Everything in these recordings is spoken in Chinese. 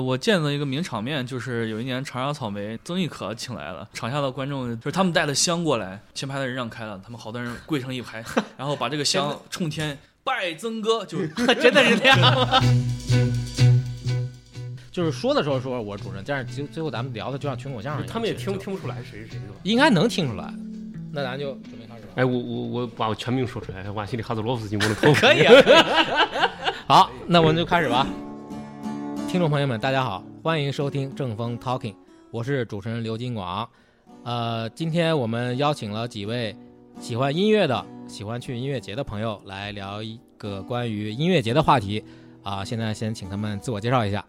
呃，我见到一个名场面，就是有一年长沙草莓曾轶可请来了，场下的观众就是他们带了香过来，前排的人让开了，他们好多人跪成一排，然后把这个香冲天拜曾哥，就是 真的是这样吗？就是说的时候说我是主持人，但是最最后咱们聊的就像群口相声一样，他们也听听不出来谁是谁是吧？应该能听出来。那咱就准备开始吧。哎，我我我把我全名说出来，瓦西里哈兹罗夫斯基摩洛托夫。可以啊。好，那我们就开始吧。听众朋友们，大家好，欢迎收听正风 Talking，我是主持人刘金广。呃，今天我们邀请了几位喜欢音乐的、喜欢去音乐节的朋友来聊一个关于音乐节的话题。啊、现在先请他们自我介绍一下。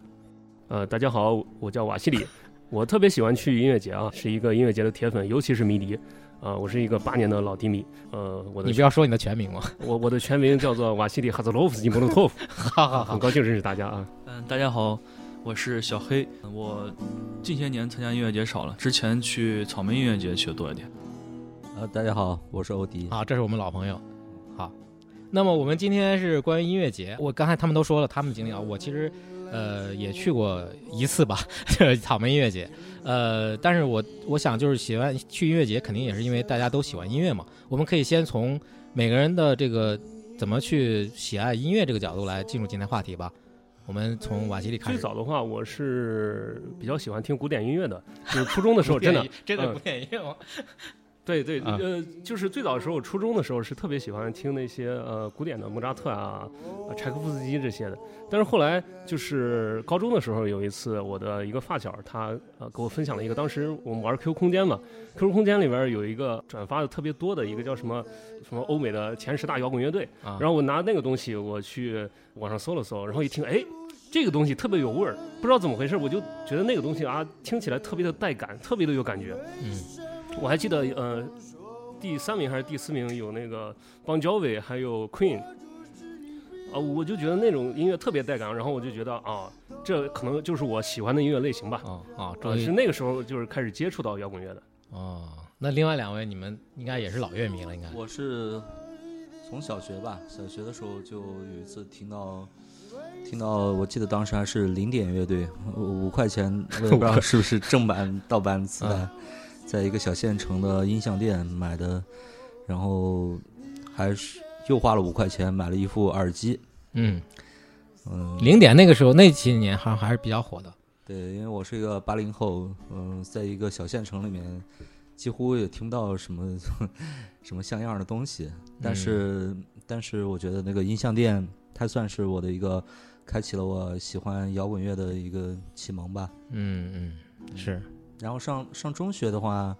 呃，大家好，我叫瓦西里，我特别喜欢去音乐节啊，是一个音乐节的铁粉，尤其是迷笛。啊、我是一个八年的老迪迷。呃，我的你不要说你的全名吗？我我的全名叫做瓦西里哈兹洛夫斯基摩洛托夫，好好好很，高兴认识大家啊。嗯，大家好，我是小黑。我近些年参加音乐节少了，之前去草莓音乐节去的多一点。呃，大家好，我是欧迪。啊，这是我们老朋友。好，那么我们今天是关于音乐节。我刚才他们都说了他们的经历啊，我其实呃也去过一次吧，就 是草莓音乐节。呃，但是我我想就是喜欢去音乐节，肯定也是因为大家都喜欢音乐嘛。我们可以先从每个人的这个怎么去喜爱音乐这个角度来进入今天话题吧。我们从瓦西里开始最。早的话，我是比较喜欢听古典音乐的，就是初中的时候，真的，嗯真的古典音乐吗？对对，啊呃，就是最早的时候，初中的时候是特别喜欢听那些呃古典的莫扎特啊、呃柴可夫斯基这些的。但是后来就是高中的时候，有一次我的一个发小，他呃给我分享了一个，当时我们玩 QQ 空间嘛，QQ 空间里边有一个转发的特别多的一个叫什么什么欧美的前十大摇滚乐队，啊，然后我拿那个东西我去网上搜了搜，然后一听，哎。这个东西特别有味儿，不知道怎么回事，我就觉得那个东西啊，听起来特别的带感，特别的有感觉。嗯我还记得，呃，第三名还是第四名有那个邦乔维还有 Queen，啊、我就觉得那种音乐特别带感，然后我就觉得啊，这可能就是我喜欢的音乐类型吧。啊，终于是那个时候就是开始接触到摇滚乐的。哦。那另外两位，你们应该也是老乐迷了，应该。我是从小学吧，小学的时候就有一次听到，听到，我记得当时还是零点乐队，五五块钱，我也不知道是不是正版、盗版磁带，在一个小县城的音像店买的，然后还是又花了五块钱买了一副耳机，嗯，嗯，零点那个时候那几年好像还是比较火的。对，因为我是一个八零后，嗯、在一个小县城里面，几乎也听不到什么 什么像样的东西。但是，但是我觉得那个音像店，它算是我的一个开启了我喜欢摇滚乐的一个启蒙吧。嗯嗯，是。然后上上中学的话，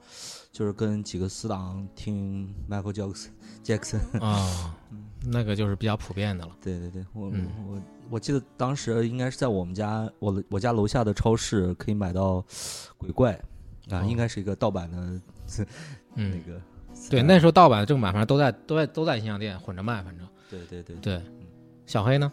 就是跟几个死党听 Michael Jackson Jackson。啊、那个就是比较普遍的了。对对对，我、嗯我我记得当时应该是在我们家我我家楼下的超市可以买到鬼怪啊，哦应该是一个盗版的那嗯，个。对，那时候盗版正版反正都在都在都在音像店混着卖，反正对对对对。小黑呢？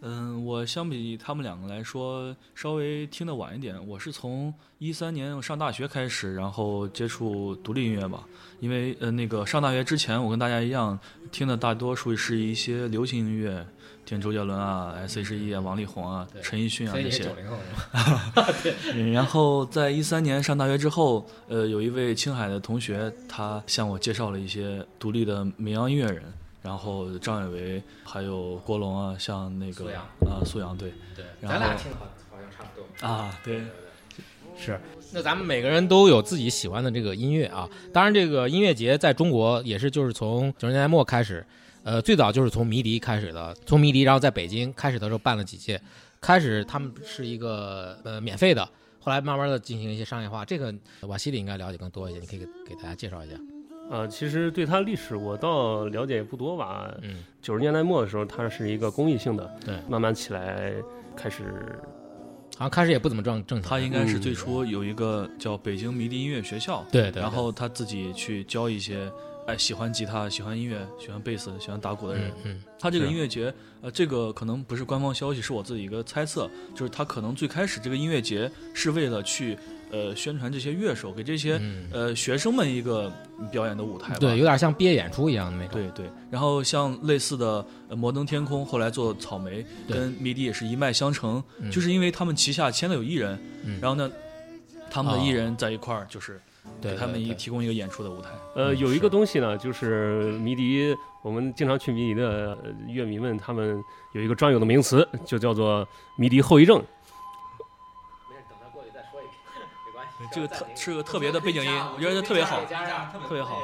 嗯，我相比他们两个来说，稍微听得晚一点。我是从一三年我上大学开始，然后接触独立音乐吧。因为呃，那个上大学之前，我跟大家一样，听的大多数是一些流行音乐，听周杰伦啊、S.H.E 啊、王力宏啊、陈奕迅啊这些。零后是吧？嗯然后在一三年上大学之后，呃，有一位青海的同学，他向我介绍了一些独立的民谣音乐人，然后张伟维，还有郭龙啊，像那个苏阳啊苏阳对对，咱俩听好好像差不多。啊对，是，那咱们每个人都有自己喜欢的这个音乐啊。当然，这个音乐节在中国也是就是从九十年代末开始，呃，最早就是从迷笛开始的，从迷笛，然后在北京开始的时候办了几届，开始他们是一个呃免费的，后来慢慢的进行一些商业化。这个瓦西里应该了解更多一些，你可以给给大家介绍一下。呃，其实对它历史我倒了解也不多吧。嗯，九十年代末的时候，它是一个公益性的，对，慢慢起来开始好像开始也不怎么挣挣钱。他应该是嗯最初有一个叫北京迷笛音乐学校，对对，然后他自己去教一些哎喜欢吉他、喜欢音乐、喜欢贝斯、喜欢打鼓的人。嗯他这个音乐节，呃，这个可能不是官方消息，是我自己一个猜测，就是他可能最开始这个音乐节是为了去呃宣传这些乐手，给这些、嗯，呃学生们一个表演的舞台吧。对，有点像毕业演出一样的那种。对对，然后像类似的呃摩登天空，后来做草莓，跟迷笛也是一脉相承，嗯就是因为他们旗下签了有艺人，嗯然后呢，他们的艺哦人在一块儿，就是对给他们一提供一个演出的舞台。呃，嗯有一个东西呢，就是迷笛，我们经常去迷笛的呃乐迷们，他们有一个专有的名词，就叫做迷笛后遗症。这个特是个特别的背景音，我觉得特别好，特别好。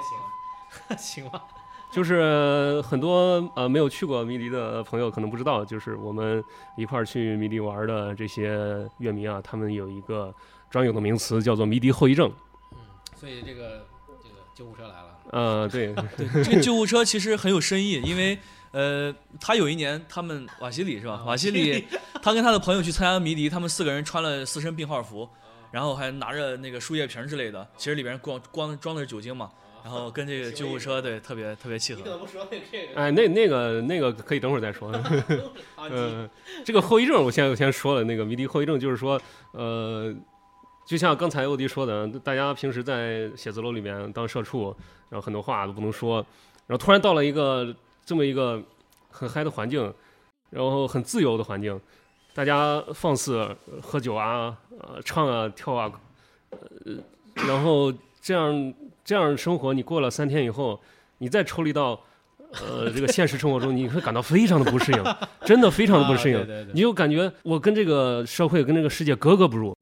行吧？就是很多呃没有去过迷笛的朋友可能不知道，就是我们一块儿去迷笛玩的这些乐迷啊，他们有一个专有的名词叫做迷笛后遗症。嗯，所以这个这个救护车来了。呃，对，对，这个救护车其实很有深意，因为呃，他有一年他们瓦西里是吧？瓦西里他跟他的朋友去参加迷笛，他们四个人穿了四身病号服，然后还拿着那个输液瓶之类的，其实里边光光装的是酒精嘛，然后跟这个救护车对特别特别契合。不说这个哎，那那个那个可以等会儿再说。嗯 呃，这个后遗症，我先我先说了，那个迷笛后遗症就是说，呃，就像刚才欧迪说的，大家平时在写字楼里面当社畜，然后很多话都不能说，然后突然到了一个这么一个很嗨的环境，然后很自由的环境，大家放肆喝酒啊，呃，唱啊，跳啊，呃，然后这样这样生活，你过了三天以后，你再抽离到。呃，这个现实生活中，你会感到非常的不适应，真的非常的不适应。啊对对对你就感觉我跟这个社会、跟这个世界格格不入。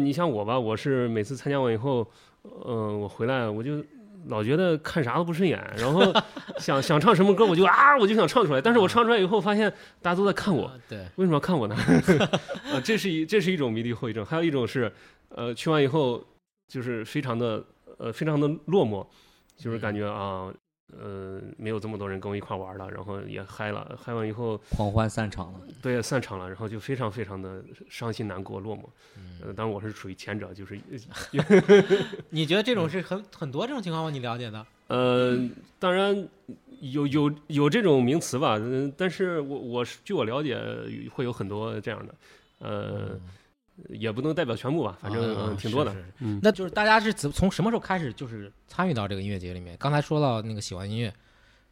你像我吧，我是每次参加完以后，嗯、我回来我就老觉得看啥都不顺眼，然后想想唱什么歌，我就啊，我就想唱出来。但是我唱出来以后，发现大家都在看我，啊对，为什么要看我呢？啊，这是一这是一种迷离后遗症，还有一种是，呃，去完以后就是非常的呃非常的落寞，就是感觉啊。呃，没有这么多人跟我一块玩了，然后也嗨了，嗨完以后，狂欢散场了。对，散场了，然后就非常非常的伤心难过、落寞。嗯呃，当然我是属于前者，就是 你觉得这种是 很很多这种情况吗？你了解的？呃，当然有有有这种名词吧，嗯，但是我我是据我了解会有很多这样的，呃，也不能代表全部吧，反正、啊嗯挺多的是是是，嗯，那就是大家是怎从什么时候开始就是参与到这个音乐节里面？刚才说到那个喜欢音乐，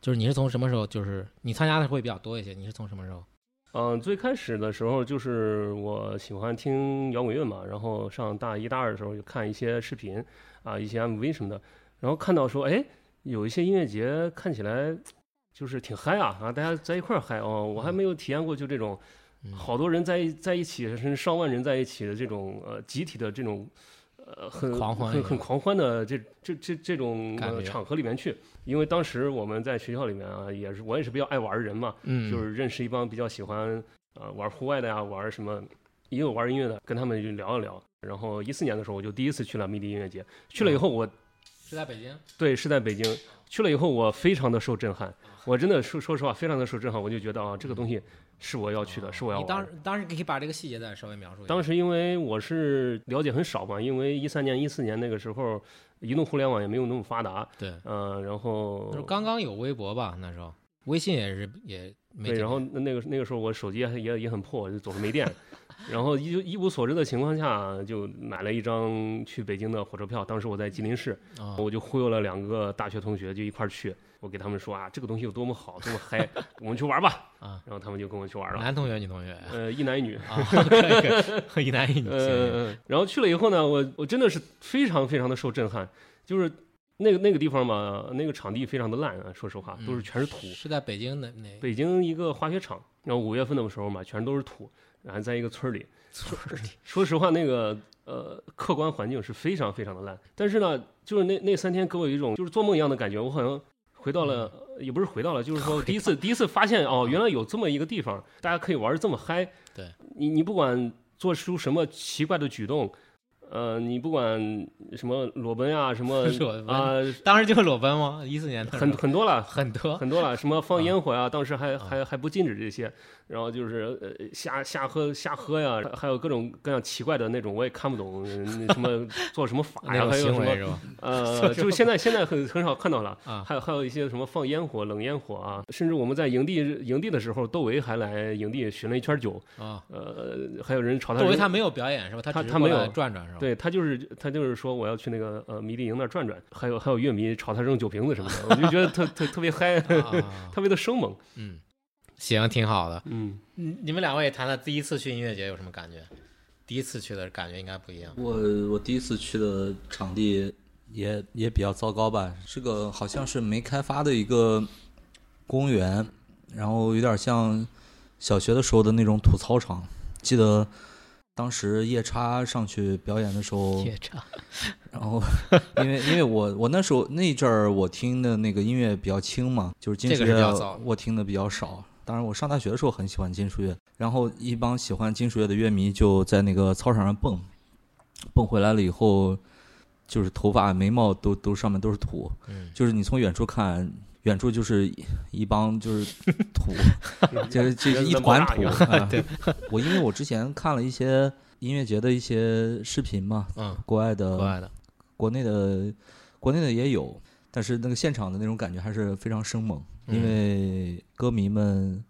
就是你是从什么时候？就是你参加的会比较多一些，你是从什么时候？嗯、最开始的时候就是我喜欢听摇滚乐嘛，然后上大一、大二的时候就看一些视频啊，一些 MV 什么的，然后看到说，哎，有一些音乐节看起来就是挺嗨啊啊，大家在一块儿嗨哦，我还没有体验过就这种嗯好多人在一在一起，甚至上万人在一起的这种呃集体的这种呃很狂欢很很狂欢的这这这这种呃场合里面去，因为当时我们在学校里面啊，也是我也是比较爱玩的人嘛，嗯，就是认识一帮比较喜欢呃玩户外的呀，玩什么也有玩音乐的，跟他们就聊一聊。然后一四年的时候，我就第一次去了迷笛音乐节，去了以后我是在北京。对是在北京，去了以后我非常的受震撼，我真的说说实话非常的受震撼，我就觉得啊这个东西是我要去的，是我要你当玩的。当时可以把这个细节再稍微描述一下。当时因为我是了解很少嘛，因为一三年、一四年那个时候，移动互联网也没有那么发达，对，嗯、然后那时候刚刚有微博吧，那时候微信也是也没对，然后那那个那个时候我手机也也也很破，就总是没电，然后一一无所知的情况下，就买了一张去北京的火车票。当时我在吉林市，啊我就忽悠了两个大学同学，就一块儿去。我给他们说啊，这个东西有多么好，多么嗨，我们去玩吧。啊，然后他们就跟我去玩了，男同学女同学呃，一男一女。啊，一男一女，行行呃，然后去了以后呢，我我真的是非常非常的受震撼，就是那个那个地方嘛，那个场地非常的烂啊，说实话，都是嗯全是土。是在北京的那北京一个滑雪场，然后五月份的时候嘛，全都是土，然后在一个村儿里。村儿里，说实话，那个呃客观环境是非常非常的烂，但是呢，就是那那三天给我有一种就是做梦一样的感觉，我好像回到了，嗯也不是回到了，就是说 第一次第一次发现哦，原来有这么一个地方，大家可以玩的这么嗨。对，你你不管做出什么奇怪的举动，呃，你不管什么裸奔啊，什么 啊，当时就是裸奔吗？一四年的很很多了，很多很多了，什么放啊烟火呀，当时还啊还还不禁止这些，然后就是呃瞎瞎喝瞎喝呀，还有各种各样奇怪的那种，我也看不懂，嗯什么做什么法呀，还有什么？呃，就是现在现在很很少看到了。啊，还有还有一些什么放烟火、冷烟火啊，甚至我们在营地营地的时候，窦唯还来营地巡了一圈酒，啊，呃，还有人朝他扔窦唯他没有表演是吧？他他他没有转转是吧？对他就是他就是说我要去那个呃迷笛营那儿转转，还有还有乐迷朝他扔酒瓶子什么的，我就觉得特特特别嗨，啊，特别的生猛。嗯，行，挺好的。嗯，嗯，你们两位谈谈第一次去音乐节有什么感觉？第一次去的感觉应该不一样。我我第一次去的场地也也比较糟糕吧，是个好像是没开发的一个公园，然后有点像小学的时候的那种土操场。记得当时夜叉上去表演的时候，夜叉然后因为因为我我那时候那阵儿我听的那个音乐比较轻嘛，就是 金这个是属乐比较早我听的比较少。当然我上大学的时候很喜欢金属乐，然后一帮喜欢金属乐的乐迷就在那个操场上蹦，蹦回来了以后，就是头发眉毛都都上面都是土，嗯，就是你从远处看。远处就是一一帮就是 土，就是就是一团土。啊 对，我因为我之前看了一些音乐节的一些视频嘛，嗯，国外的、国外的，国内的、国内的也有，但是那个现场的那种感觉还是非常生猛，因嗯为歌迷们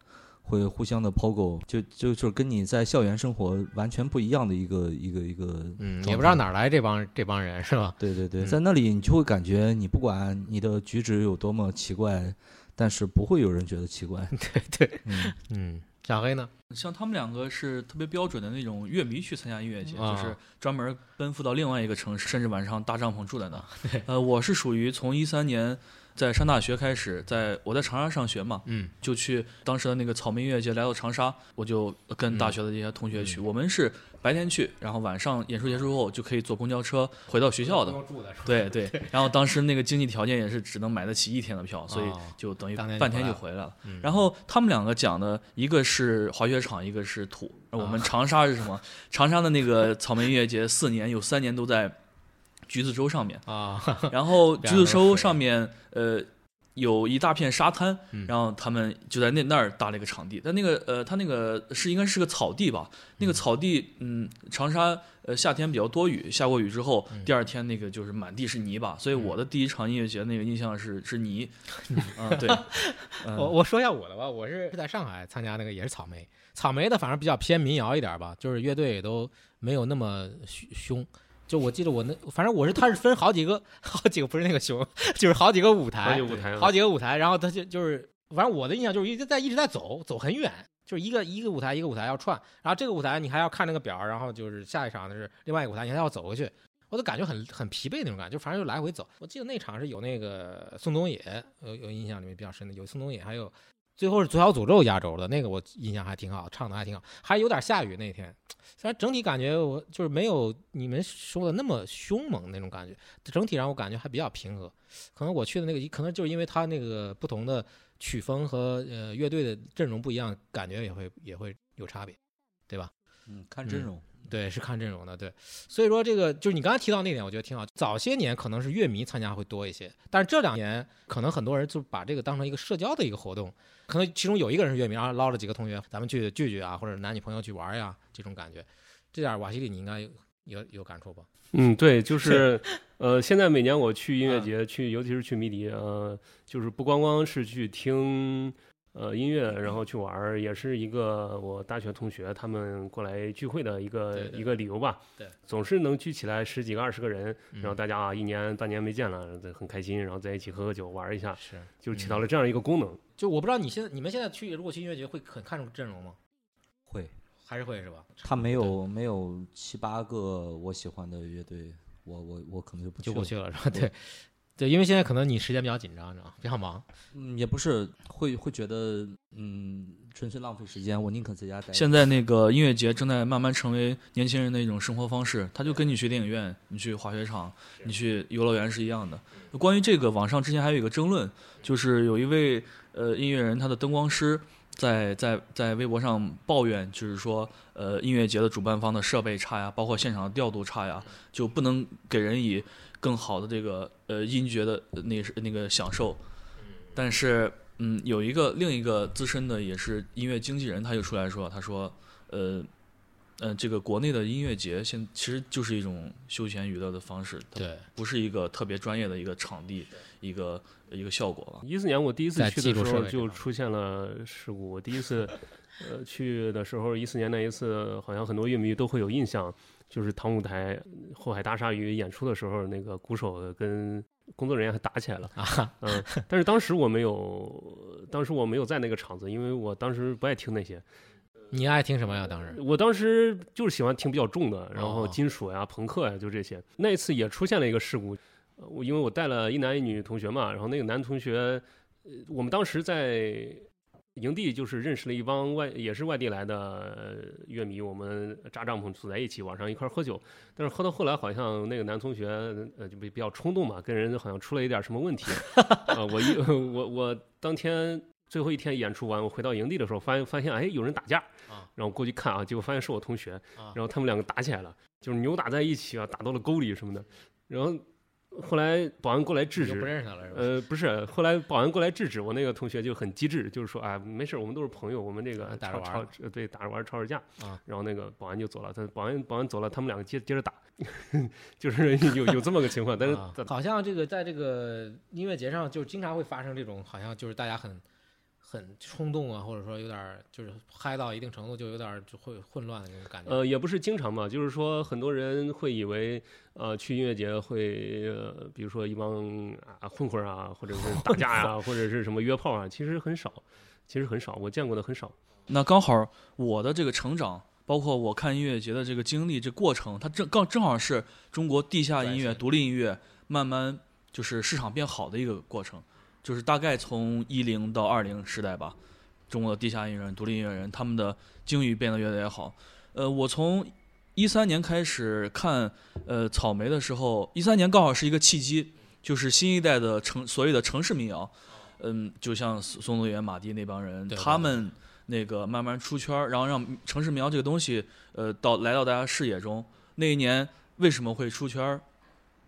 会互相的抛狗，就就就是跟你在校园生活完全不一样的一个一个一个，嗯，也不知道哪儿来这帮这帮人是吧？对对对，嗯在那里你就会感觉你不管你的举止有多么奇怪，但是不会有人觉得奇怪。对 对，嗯，嗯，小黑呢？像他们两个是特别标准的那种乐迷去参加音乐节，啊就是专门奔赴到另外一个城市，甚至晚上搭帐篷住在那。呃，我是属于从一三年在上大学开始，在我在长沙上学嘛，嗯就去当时的那个草莓音乐节来到长沙，我就跟大学的这些同学去。我们是白天去，然后晚上演出结束后就可以坐公交车回到学校的。对对，然后当时那个经济条件也是只能买得起一天的票，所以哦就等于半天就回来了。嗯然后他们两个讲的一个是滑雪场，一个是土。我们长沙是什么？长沙的那个草莓音乐节四年有三年都在橘子洲上面，啊，然后橘子洲上面呃有一大片沙滩嗯，然后他们就在那那儿搭了一个场地。但那个呃，他那个是应该是个草地吧？那个草地，嗯，长沙呃夏天比较多雨，下过雨之后，嗯第二天那个就是满地是泥巴，所以我的第一场音乐节那个印象是是泥，啊对，嗯我我说一下我的吧，我是在上海参加那个也是草莓，草莓的反正比较偏民谣一点吧，就是乐队也都没有那么凶凶。就我记得我那，反正我是他是分好几个，好几个不是那个熊，就是好几个舞好台几，个舞台啊，好几个舞台，然后他就就是，反正我的印象就是一直在一直在走，走很远，就是一个一个舞台一个舞台要串，然后这个舞台你还要看那个表，然后就是下一场的是另外一个舞台，你还要走过去，我都感觉很很疲惫那种感觉，就反正就来回走。我记得那场是有那个宋冬野，有有印象里面比较深的，有宋冬野，还有最后是左小诅咒压轴的那个，我印象还挺好，唱的还挺好，还有点下雨那天。虽然整体感觉我就是没有你们说的那么凶猛那种感觉，整体让我感觉还比较平和。可能我去的那个，可能就是因为他那个不同的曲风和呃乐队的阵容不一样，感觉也会也会有差别，对吧？嗯，看阵容。对，是看阵容的，对。所以说这个就是你刚才提到那点，我觉得挺好。早些年可能是乐迷参加会多一些，但是这两年可能很多人就把这个当成一个社交的一个活动，可能其中有一个人是乐迷，然后捞了几个同学，咱们去聚聚啊，或者男女朋友去玩呀，这种感觉。这点瓦西里你应该有有有感触吧？嗯，对，就是，呃，现在每年我去音乐啊节，去尤其是去迷笛，呃，就是不光光是去听，呃，音乐，然后去玩儿，也是一个我大学同学他们过来聚会的一个对对一个理由吧。对，总是能聚起来十几个、二十个人，然后嗯大家啊一年半年没见了，很开心，然后在一起喝喝酒玩儿一下，是，就起到了这样一个功能。就我不知道你现在你们现在去如果去音乐节会很看重阵容吗？会，还是会是吧？他没有没有七八个我喜欢的乐队，我我我可能就不去了。就不去了是吧？对。对，因为现在可能你时间比较紧张，知道吗？比较忙。嗯，也不是会会觉得嗯纯粹浪费时间，我宁可在家待。现在那个音乐节正在慢慢成为年轻人的一种生活方式，它就跟你去电影院、你去滑雪场、你去游乐园是一样的。关于这个，网上之前还有一个争论，就是有一位呃音乐人，他的灯光师在在在微博上抱怨，就是说，呃，音乐节的主办方的设备差呀，包括现场的调度差呀，就不能给人以更好的这个呃音觉的那是那个享受。但是，嗯，有一个另一个资深的也是音乐经纪人，他就出来说，他说，呃。呃，这个国内的音乐节现其实就是一种休闲娱乐的方式，对，不是一个特别专业的一个场地，一个一个效果吧。一四年我第一次去的时候就出现了事故。我第一次呃去的时候，一四年那一次，好像很多乐迷都会有印象，就是唐舞台后海大鲨鱼演出的时候，那个鼓手跟工作人员还打起来了。啊，嗯，但是当时我没有，当时我没有在那个场子，因为我当时不爱听那些。你爱听什么呀？当时我当时就是喜欢听比较重的，然后哦金属呀、朋克呀，就这些。那一次也出现了一个事故，呃我因为我带了一男一女同学嘛，然后那个男同学，呃我们当时在营地就是认识了一帮外也是外地来的呃乐迷，我们扎帐篷组在一起，晚上一块儿喝酒。但是喝到后来，好像那个男同学呃就比比较冲动嘛，跟人好像出了一点什么问题。啊，我一 我我当天最后一天演出完，我回到营地的时候，发现发现哎有人打架。啊，然后过去看啊，结果发现是我同学，啊。然后他们两个打起来了，就是扭打在一起啊，打到了沟里什么的。然后后来保安过来制止，不认识他了是吧？呃，不是，后来保安过来制止，我那个同学就很机智，就是说，哎，没事，我们都是朋友，我们这个啊打着玩对，打着玩吵吵架。啊。然后那个保安就走了，他保安保安走了，他们两个接接着打，就是有有这么个情况，但是啊。好像这个在这个音乐节上，就经常会发生这种，好像就是大家很很冲动啊，或者说有点儿就是嗨到一定程度，就有点儿就会混乱的那种感觉。呃，也不是经常吧，就是说很多人会以为，呃，去音乐节会，呃，比如说一帮啊混混啊，或者是打架呀、或者是什么约炮啊，其实很少，其实很少，我见过的很少。那刚好我的这个成长，包括我看音乐节的这个经历，这过程，它正刚正好是中国地下音乐、独立音乐慢慢就是市场变好的一个过程，就是大概从一零到二零时代吧，中国的地下音乐人、独立音乐人他们的境遇变得越来越好。呃，我从一三年开始看呃草莓的时候，一三年刚好是一个契机，就是新一代的城所谓的城市民谣，嗯，就像松松动原、马迪那帮人，他们那个慢慢出圈儿，然后让城市民谣这个东西，呃，到来到大家视野中。那一年为什么会出圈儿？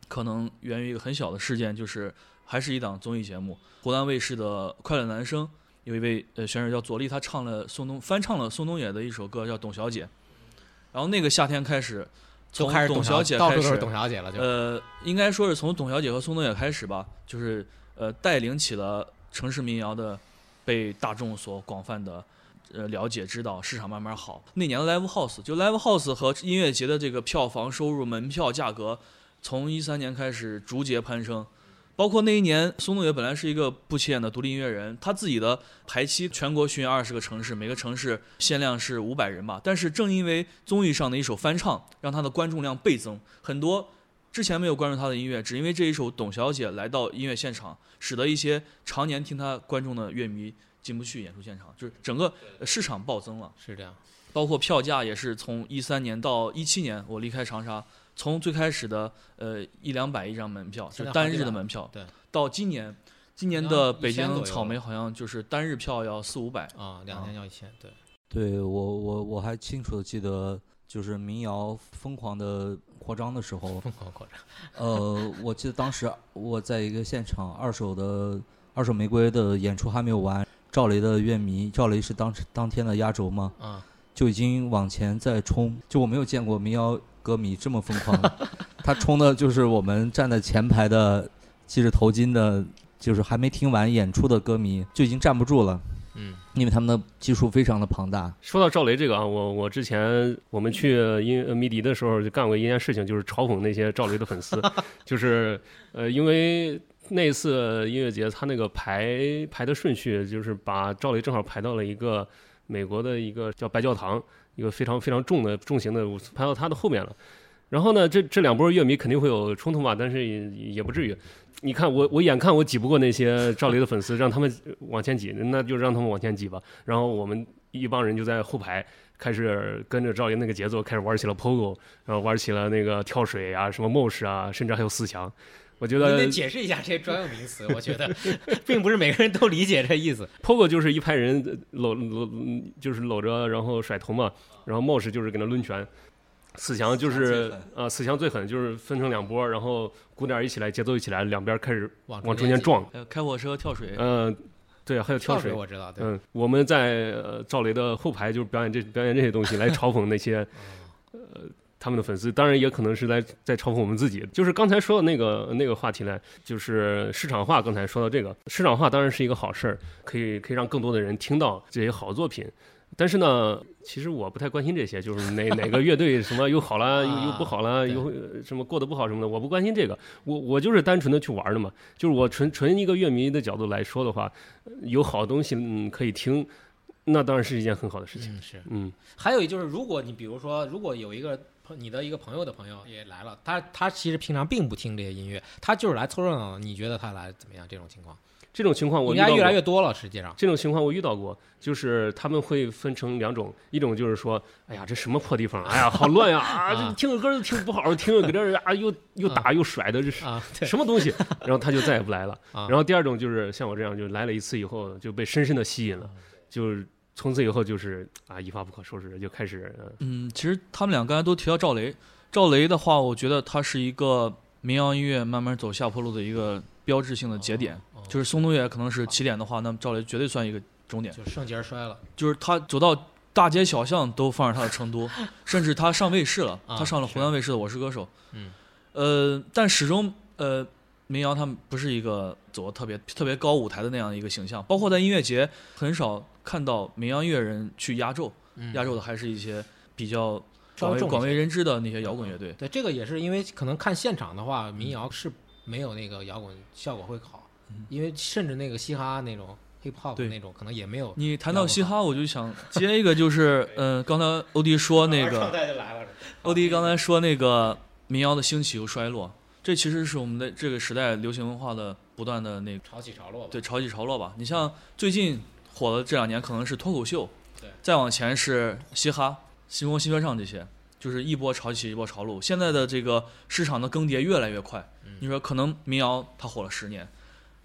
可能源于一个很小的事件，就是还是一档综艺节目，湖南卫视的《快乐男声》，有一位呃选手叫左立，他唱了宋冬翻唱了宋冬野的一首歌叫《董小姐》，然后那个夏天开始，从董小小姐开到处都是始，董小姐了，就呃，应该说是从董小姐和宋冬野开始吧，就是呃带领起了城市民谣的被大众所广泛的呃了解知道，市场慢慢好。那年的 Live House 就 Live House 和音乐节的这个票房收入、门票价格，从一三年开始逐节攀升。包括那一年，松动野本来是一个不起眼的独立音乐人，他自己的排期全国巡演二十个城市，每个城市限量是五百人吧。但是正因为综艺上的一首翻唱，让他的观众量倍增，很多之前没有关注他的音乐，只因为这一首《董小姐》来到音乐现场，使得一些常年听他观众的乐迷进不去演出现场，就是整个呃市场暴增了。是这样。包括票价也是从一三年到一七年，我离开长沙，从最开始的呃一两百一张门票，就是单日的门票，对，到今年，今年的北京草莓好像就是单日票要四五百，啊，两天要一千，对，对我我我还清楚的记得，就是民谣疯狂的扩张的时候，疯狂扩张。呃，我记得当时我在一个现场，二手的二手玫瑰的演出还没有完，赵雷的乐迷，赵雷是当时当天的压轴嘛，啊，就已经往前在冲，就我没有见过民谣歌迷这么疯狂，他冲的就是我们站在前排的系着头巾的，就是还没听完演出的歌迷就已经站不住了，嗯，因为他们的基数非常的庞大。说到赵雷这个啊，我我之前我们去音呃迷笛的时候就干过一件事情，就是嘲讽那些赵雷的粉丝，就是呃因为那次音乐节他那个排排的顺序，就是把赵雷正好排到了一个美国的一个叫白教堂，一个非常非常重的重型的舞排到他的后面了。然后呢，这这两波乐迷肯定会有冲突嘛，但是也也不至于。你看我我眼看我挤不过那些赵雷的粉丝，让他们往前挤，那就让他们往前挤吧。然后我们一帮人就在后排开始跟着赵雷那个节奏开始玩起了 pogo，然后玩起了那个跳水啊，什么 mosh 啊，甚至还有四强。我觉你得得解释一下这些专有名词，我觉得 并不是每个人都理解这意思。Pogo 就是一派人搂搂，就是搂着，然后甩头嘛，然后 Mosh 就是给他抡拳，死强就是死墙最狠呃死强最狠，就是分成两波，然后鼓点一起来，节奏一起来，两边开始往往中间撞，还有开火车、跳水，嗯、对，还有跳水。跳我知道，对，嗯，我们在呃赵雷的后排就是表演这表演这些东西来嘲讽那些 呃他们的粉丝，当然也可能是在在嘲讽我们自己。就是刚才说的那个那个话题呢，就是市场化。刚才说到这个市场化，当然是一个好事儿，可以可以让更多的人听到这些好作品。但是呢，其实我不太关心这些，就是哪哪个乐队什么又好了又 又不好了，对又呃什么过得不好什么的，我不关心这个。我我就是单纯的去玩的嘛，就是我纯纯一个乐迷的角度来说的话，呃有好东西嗯可以听，那当然是一件很好的事情。嗯是。嗯，还有就是，如果你比如说，如果有一个朋你的一个朋友的朋友也来了，他他其实平常并不听这些音乐，他就是来凑热闹的。你觉得他来怎么样？这种情况这种情况我应该越来越多了，实际上。这种情况我遇到过，就是他们会分成两种，一种就是说，哎呀，这什么破地方，哎呀，好乱呀，啊，啊这听个歌都听不好好听，搁这儿啊又 又打又甩的，这是啊，什么东西？然后他就再也不来了。啊然后第二种就是像我这样，就来了一次以后就被深深的吸引了，就是从此以后就是啊一发不可收拾，就开始呃嗯，其实他们俩刚才都提到赵雷，赵雷的话，我觉得他是一个民谣音乐慢慢走下坡路的一个标志性的节点。哦就是松东野可能是起点的话，那么赵雷绝对算一个终点。就圣节摔了，就是他走到大街小巷都放着他的成都，甚至他上卫视了，啊他上了湖南卫视的《我是歌手》。嗯，呃，但始终呃，民谣他们不是一个走的特别特别高舞台的那样的一个形象，包括在音乐节很少看到民谣音乐人去压轴，嗯压轴的还是一些比较广为广为人知的那些摇滚乐队。对，这个也是因为可能看现场的话，民谣是没有那个摇滚效果会好，因为甚至那个嘻哈那种 hip hop 对那种可能也没有。你谈到嘻哈，我就想接一个，就是嗯，刚才欧弟说那个，欧迪刚才说那个民谣的兴起和衰落，这其实是我们的这个时代流行文化的不断的那个潮起潮落吧。对潮起潮落吧。你像最近火的这两年，可能是脱口秀，对，再往前是嘻哈、新风新说唱这些，就是一波潮起一波潮落。现在的这个市场的更迭越来越快，嗯你说可能民谣它火了十年，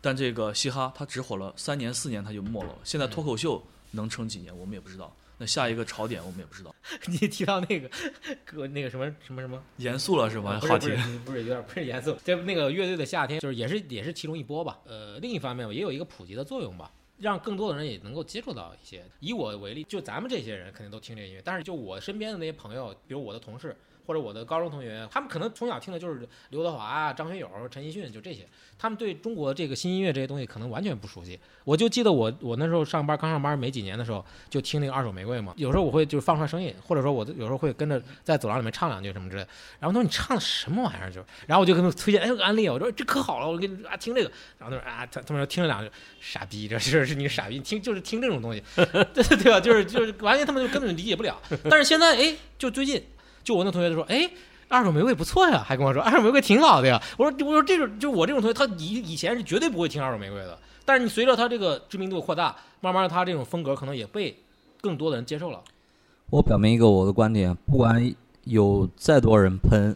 但这个嘻哈它只火了三年四年它就没落了。现在脱口秀能撑几年，我们也不知道。那下一个潮点我们也不知道。你提到那个歌那个什么什么什么严肃了是吧？话题不是不是有点不是严肃，这那个乐队的夏天就是也是也是其中一波吧。呃，另一方面也有一个普及的作用吧，让更多的人也能够接触到一些。以我为例，就咱们这些人肯定都听这个音乐，但是就我身边的那些朋友，比如我的同事或者我的高中同学，他们可能从小听的就是刘德华、张学友、陈奕迅，就这些。他们对中国这个新音乐这些东西可能完全不熟悉。我就记得我我那时候上班刚上班没几年的时候，就听那个二手玫瑰嘛，有时候我会就是放出来声音，或者说我有时候会跟着在走廊里面唱两句什么之类。然后他说你唱的什么玩意儿？就，然后我就跟他们推荐，哎，安利，我说这可好了，我给你啊听这个。然后他说啊，他他们说听了两句，傻逼，这是是你傻逼，听就是听这种东西，对对吧？就是就是完全他们就根本理解不了。但是现在哎，就最近，就我那同学就说，哎。二手玫瑰不错呀，还跟我说二手玫瑰挺好的呀。我说我说这种就我这种同学，他以以前是绝对不会听二手玫瑰的，但是你随着他这个知名度扩大，慢慢的他这种风格可能也被更多的人接受了。我表明一个我的观点，不管有再多人喷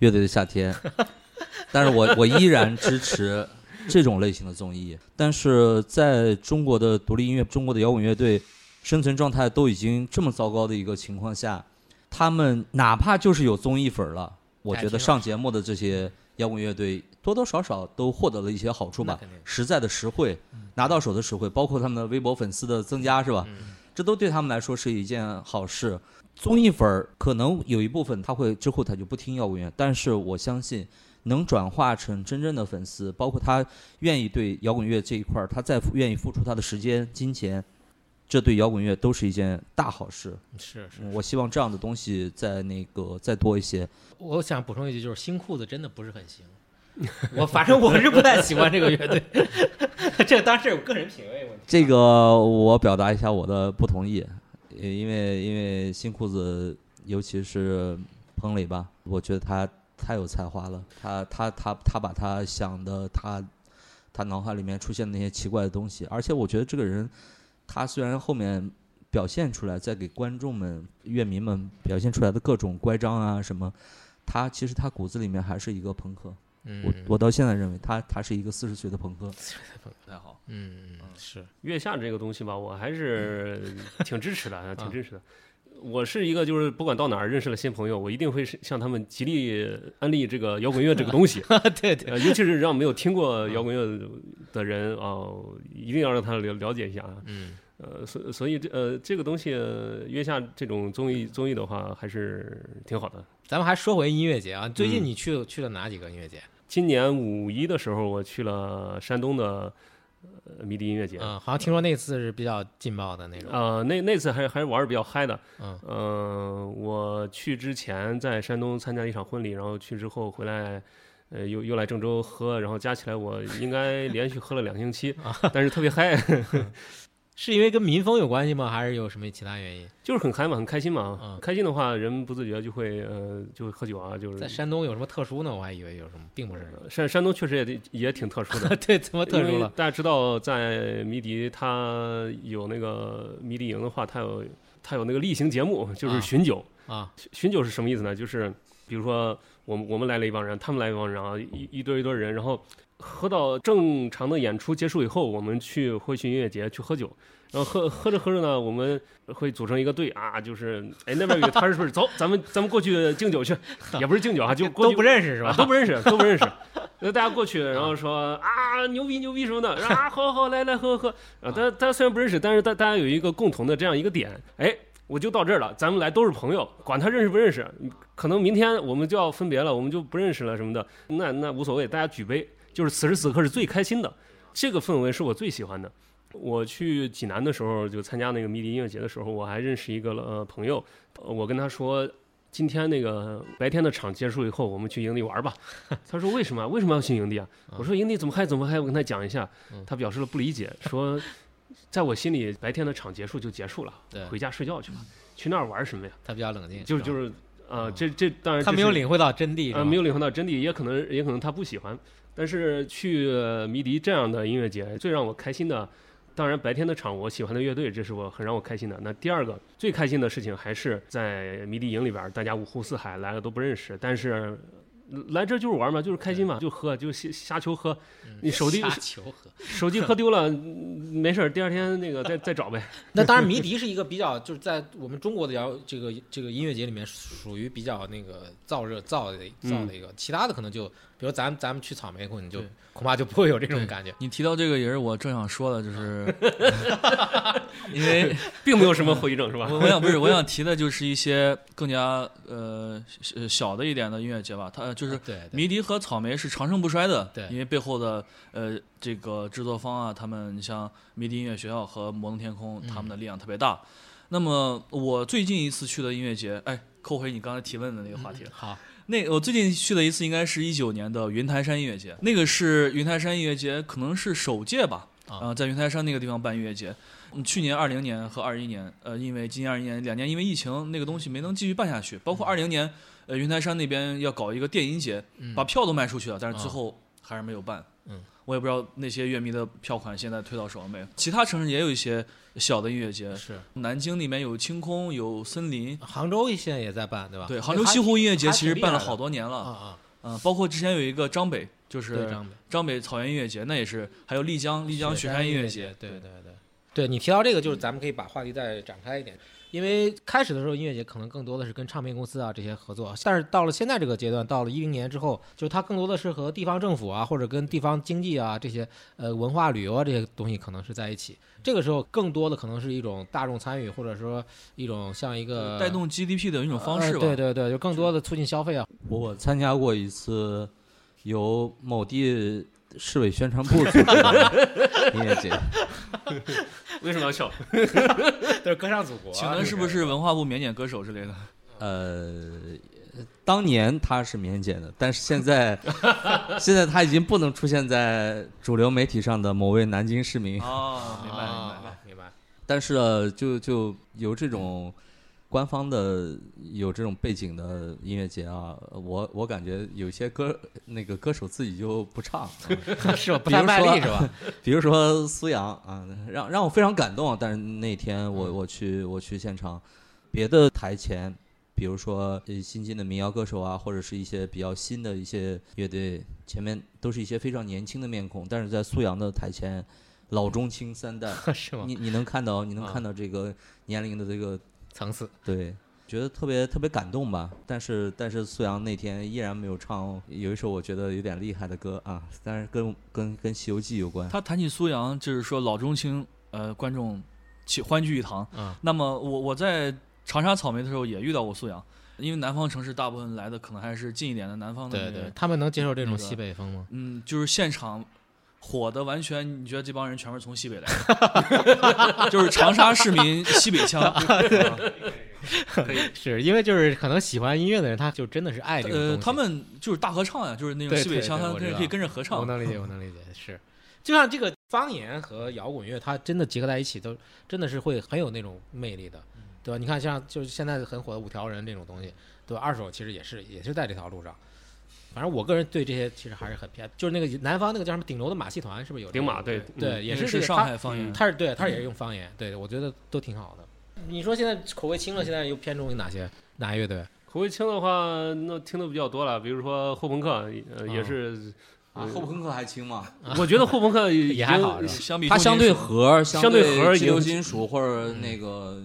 乐队的夏天，但是我我依然支持这种类型的综艺。但是在中国的独立音乐、中国的摇滚乐队生存状态都已经这么糟糕的一个情况下，他们哪怕就是有综艺粉儿了，我觉得上节目的这些摇滚乐队多多少少都获得了一些好处吧实在的实惠，拿到手的实惠，包括他们的微博粉丝的增加，是吧？嗯这都对他们来说是一件好事。综艺粉儿可能有一部分他会之后他就不听摇滚乐，但是我相信能转化成真正的粉丝，包括他愿意对摇滚乐这一块儿，他再愿意付出他的时间、金钱，这对摇滚乐都是一件大好事。是是嗯我希望这样的东西再那个再多一些。我想补充一句，就是新裤子真的不是很行。我反正我是不太喜欢这个乐队，这当然是我个人品味问题。这个我表达一下我的不同意，呃因为因为新裤子，尤其是彭磊吧，我觉得他太有才华了，他他他他把他想的他他脑海里面出现的那些奇怪的东西，而且我觉得这个人，他虽然后面表现出来，在给观众们、乐迷们表现出来的各种乖张啊什么，他其实他骨子里面还是一个朋克。嗯，我我到现在认为他他是一个四十岁的朋克。不太好。嗯嗯是月下这个东西吧，我还是挺支持的，挺支持的。我是一个就是不管到哪儿认识了新朋友，我一定会是向他们极力安利这个摇滚乐这个东西。对对，呃，尤其是让没有听过摇滚乐的人啊、一定要让他了了解一下啊。嗯呃，所所以这呃这个东西，呃月下这种综艺综艺的话，还是挺好的。咱们还说回音乐节啊，最近嗯你去去了哪几个音乐节？今年五一的时候，我去了山东的呃迷笛音乐节。嗯，好像听说那次是比较劲爆的那种。呃，那那次还还是玩的比较嗨的。嗯呃，我去之前在山东参加一场婚礼，然后去之后回来，呃，又又来郑州喝，然后加起来我应该连续喝了两星期，但是特别嗨，是因为跟民风有关系吗？还是有什么其他原因？就是很嗨嘛，很开心嘛。嗯开心的话，人不自觉就会呃就会喝酒啊，就是在山东有什么特殊呢？我还以为有什么，并不是。呃山山东确实也也挺特殊的。对，怎么特殊了？大家知道，在迷笛它有那个迷笛营的话，它有它有那个例行节目，就是啊巡酒。啊，巡酒是什么意思呢？就是比如说我们我们来了一帮人，他们来一帮人啊，一一堆一堆人，然后喝到正常的演出结束以后，我们去会去音乐节去喝酒。然后喝喝着喝着呢，我们会组成一个队啊，就是哎那边有他是不是走，咱们咱们过去敬酒去，也不是敬酒啊，就过去都不认识是啊，吧？都不认识，都不认识。那大家过去，然后说啊牛逼牛逼什么的，啊好好来来喝喝喝。啊，大家大家虽然不认识，但是大大家有一个共同的这样一个点，哎，我就到这儿了，咱们来都是朋友，管他认识不认识，可能明天我们就要分别了，我们就不认识了什么的，那那无所谓，大家举杯，就是此时此刻是最开心的，这个氛围是我最喜欢的。我去济南的时候，就参加那个迷笛音乐节的时候，我还认识一个呃朋友，我跟他说，今天那个白天的场结束以后，我们去营地玩吧。他说为什么？为什么要去营地啊？我说营地怎么还怎么还？我跟他讲一下，他表示了不理解，说在我心里白天的场结束就结束了对，回家睡觉去了，去那儿玩什么呀？他比较冷静，就是就是呃，这这当然他没有领会到真谛，呃，没有有领会到真谛，也可能也可能他不喜欢。但是去呃迷笛这样的音乐节，最让我开心的，当然白天的场我喜欢的乐队，这是我很让我开心的。那第二个最开心的事情，还是在迷笛营里边，大家五湖四海来了都不认识，但是。来这就是玩嘛，就是开心嘛，就喝，就瞎瞎球喝。你手机。手机喝丢了，嗯没事儿，第二天那个再再找呗。那当然，迷笛是一个比较，就是在我们中国的摇这个这个音乐节里面，属于比较那个燥热燥的燥的一个。其他的可能就，比如咱咱们去草莓，可能就恐怕就不会有这种感觉。你提到这个也是我正想说的，就是 因为并没有什么后遗症，是吧？我我想不是我想提的就是一些更加呃小小的一点的音乐节吧，它就是迷笛和草莓是长盛不衰的，对因为背后的呃这个制作方啊，他们你像迷笛音乐学校和摩登天空，他们的力量特别大。那么我最近一次去的音乐节，哎，扣回你刚才提问的那个话题了。好，那我最近去的一次应该是一九年的云台山音乐节，那个是云台山音乐节可能是首届吧，啊呃，在云台山那个地方办音乐节。嗯，去年二零年和二一年，呃，因为今年二一年两年因为疫情，那个东西没能继续办下去。包括二零年，呃，云台山那边要搞一个电音节，嗯把票都卖出去了，但是啊最后还是没有办。嗯，我也不知道那些乐迷的票款现在退到手了没有。其他城市也有一些小的音乐节，是南京那边有清空，有森林。杭州现在也在办，对吧？对，杭州西湖音乐节其实办了好多年了。啊啊，嗯，包括之前有一个张北，就是张北张北草原音乐节，那也是，还有丽江丽江雪山音乐节，对对对。对你提到这个，就是咱们可以把话题再展开一点，因为开始的时候音乐节可能更多的是跟唱片公司啊这些合作，但是到了现在这个阶段，到了一零年之后，就是它更多的是和地方政府啊或者跟地方经济啊这些呃文化旅游啊这些东西可能是在一起。这个时候更多的可能是一种大众参与，或者说一种像一个带动 GDP 的一种方式吧。呃对对对，就更多的促进消费啊。我参加过一次由某地市委宣传部组织的 音乐节，为什么要笑？都是歌唱祖国啊请的是不是文化部免检歌手之类的？呃，当年他是免检的，但是现在现在他已经不能出现在主流媒体上的某位南京市民，哦，明白明白。啊明白。但是呃就就有这种官方的有这种背景的音乐节啊，我我感觉有些歌那个歌手自己就不唱，啊是吧？不太卖力是吧？比如说苏阳啊，让让我非常感动。但是那天我嗯我去我去现场，别的台前比如说呃新进的民谣歌手啊，或者是一些比较新的一些乐队，前面都是一些非常年轻的面孔，但是在苏阳的台前，老中青三代，是吗？你你能看到，你能啊看到这个年龄的这个层次，对，觉得特别特别感动吧。但是但是苏阳那天依然没有唱有一首我觉得有点厉害的歌啊，但是跟跟跟《西游记》有关。他谈起苏阳，就是说老中青，呃，观众齐欢聚一堂。嗯，那么我我在长沙草莓的时候也遇到过苏阳，因为南方城市大部分来的可能还是近一点的南方的对对，他们能接受这种西北风吗？嗯，就是现场火的完全，你觉得这帮人全是从西北来的，就是长沙市民西北腔。是 因为就是可能喜欢音乐的人，他就真的是爱这个东呃，他们就是大合唱呀，就是那种西北腔，他可以可以跟着合唱我。能理解，我能理解，是，就像这个方言和摇滚乐，它真的结合在一起，都真的是会很有那种魅力的，对吧？你看，像就是现在很火的五条人这种东西，对吧？二手其实也是也是在这条路上。反正我个人对这些其实还是很偏，就是那个南方那个叫什么顶楼的马戏团，是不是有这个顶马对对，嗯也也是上是这个它海方言。他是对，他也是用方言，对我觉得都挺好的。你说现在口味轻了，现在又偏重于哪些哪些乐队？口味轻的话，那听的比较多了，比如说后朋克，呃，也是，啊，后朋克还轻吗？我觉得后朋克 也还好是吧相比它相对重金属核，相对核儿已自由金属或者嗯那个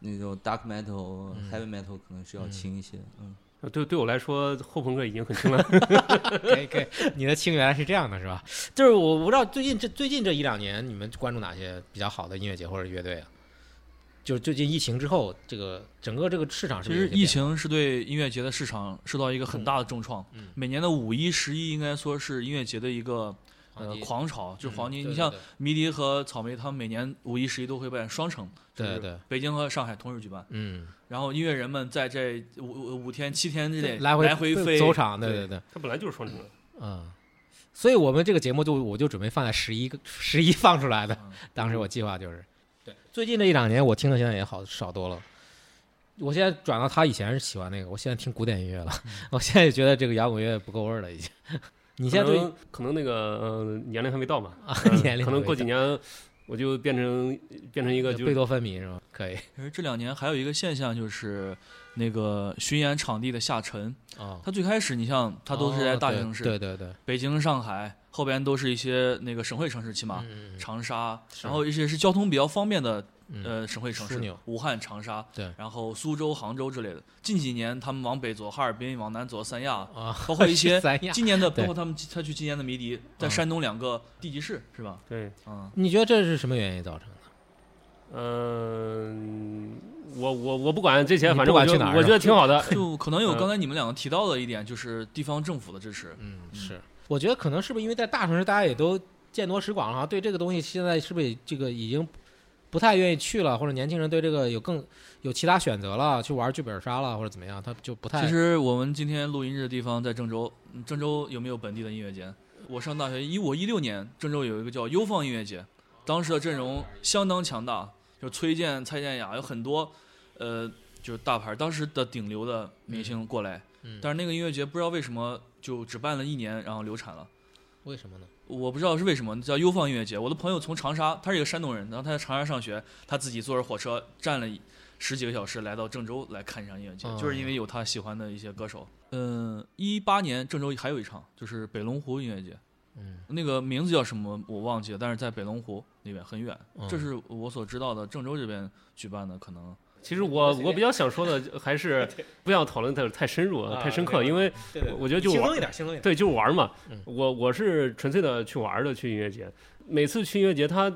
那种 dark metal、嗯 heavy metal 可能是要嗯轻一些。嗯，对对我来说，后朋克已经很轻了。可以可以，你的清原来是这样的，是吧？就是我我不知道最近这最近这一两年，你们关注哪些比较好的音乐节或者乐队啊？就是最近疫情之后，这个整个这个市场是其实疫情是对音乐节的市场受到一个很大的重创。嗯每年的五一、十一应该说是音乐节的一个呃黄金狂潮，就是黄金。你像迷笛和草莓，他们每年五一、十一都会办双城，就是对对，北京和上海同时举办。嗯，然后音乐人们在这五五五天、七天之内来回来回飞，走场，对对对对，它本来就是双城。嗯。所以我们这个节目就我就准备放在十一个 十一放出来的，嗯 当时我计划就是，对，最近这一两年我听的现在也好少多了。我现在转到他以前是喜欢那个，我现在听古典音乐了。我现在也觉得这个摇滚乐不够味儿了，已经。你现在对可能可能那个呃年龄还没到嘛，啊嗯年龄可能过几年我就变成变成一个就贝多芬迷是吗？可以其实这两年还有一个现象就是，那个巡演场地的下沉。啊，它最开始你像它都是在大城市，对对对，北京、上海，后边都是一些那个省会城市，起码、长沙，然后一些是交通比较方便的嗯呃省会城市，武汉、长沙，对然后苏州、杭州之类的。近几年他们往北走哈尔滨，往南走三亚，啊，包括一 些。今年的，包括他们他去今年的迷笛，在嗯山东两个地级市是吧？对，嗯，你觉得这是什么原因造成的？嗯，我我我不管这些，反正我管去哪儿是觉得我觉得挺好的。就 可能有嗯刚才你们两个提到的一点，就是地方政府的支持。嗯，是，我觉得可能是不是因为在大城市大家也都见多识广了，对这个东西现在是不是这个已经不太愿意去了，或者年轻人对这个有更有其他选择了，去玩剧本杀了或者怎么样，他就不太。其实我们今天录音这个地方在郑州，嗯郑州有没有本地的音乐节？我上大学一五一六年，郑州有一个叫优放音乐节，当时的阵容相当强大，就崔健、蔡健雅，有很多，呃，就是大牌，当时的顶流的明星过来。嗯，但是那个音乐节不知道为什么就只办了一年，然后流产了。为什么呢？我不知道是为什么叫优放音乐节。我的朋友从长沙，他是一个山东人，然后他在长沙上学，他自己坐着火车站了十几个小时来到郑州来看一场音乐节，哦就是因为有他喜欢的一些歌手。嗯，一八年郑州还有一场，就是北龙湖音乐节，嗯，那个名字叫什么我忘记了，但是在北龙湖那边很远，嗯这是我所知道的郑州这边举办的，可能其实我我比较想说的还是 不要讨论的太深入、啊太深刻，因为我觉得就玩轻松一点，轻松一点。对，就是玩嘛嗯。我我是纯粹的去玩的，去音乐节。每次去音乐节，它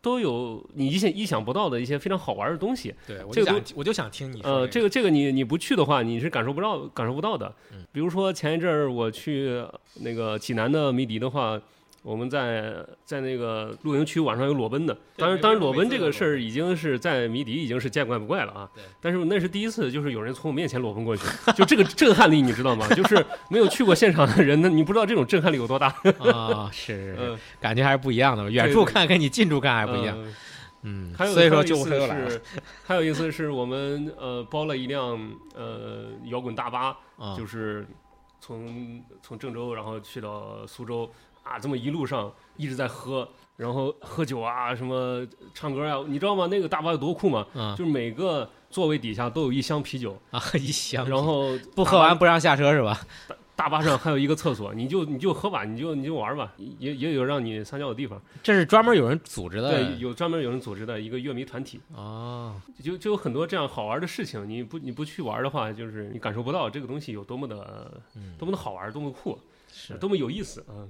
都有你意想意想不到的一些非常好玩的东西。对，我这个就想我就想听你说呃，这这个这个你你不去的话，你是感受不到感受不到的嗯。比如说前一阵儿我去那个济南的迷笛的话，我们在在那个露营区晚上有裸奔的。当然，当然裸奔这个事儿已经是在迷底已经是见怪不怪了啊对。但是那是第一次，就是有人从我面前裸奔过去，就这个震撼力你知道吗？就是没有去过现场的人呢，你不知道这种震撼力有多大。啊，是 嗯，感觉还是不一样的，远处看跟你近处看还不一样。嗯嗯，还有所以说还有一次又来了是，还有一次是我们呃包了一辆呃摇滚大巴，啊，就是从从郑州然后去到苏州，啊，这么一路上一直在喝，然后喝酒啊，什么唱歌啊，你知道吗？那个大巴有多酷吗？嗯就是每个座位底下都有一箱啤酒，啊 一箱，然后不喝完不让下车是吧？大巴上还有一个厕所，你就你就喝吧，你就你就玩吧，也也有让你撒尿的地方。这是专门有人组织的，对，有专门有人组织的一个乐迷团体，哦，就就有很多这样好玩的事情。你不你不去玩的话，就是你感受不到这个东西有多么的嗯，多么的好玩，多么酷，是。多么有意思啊！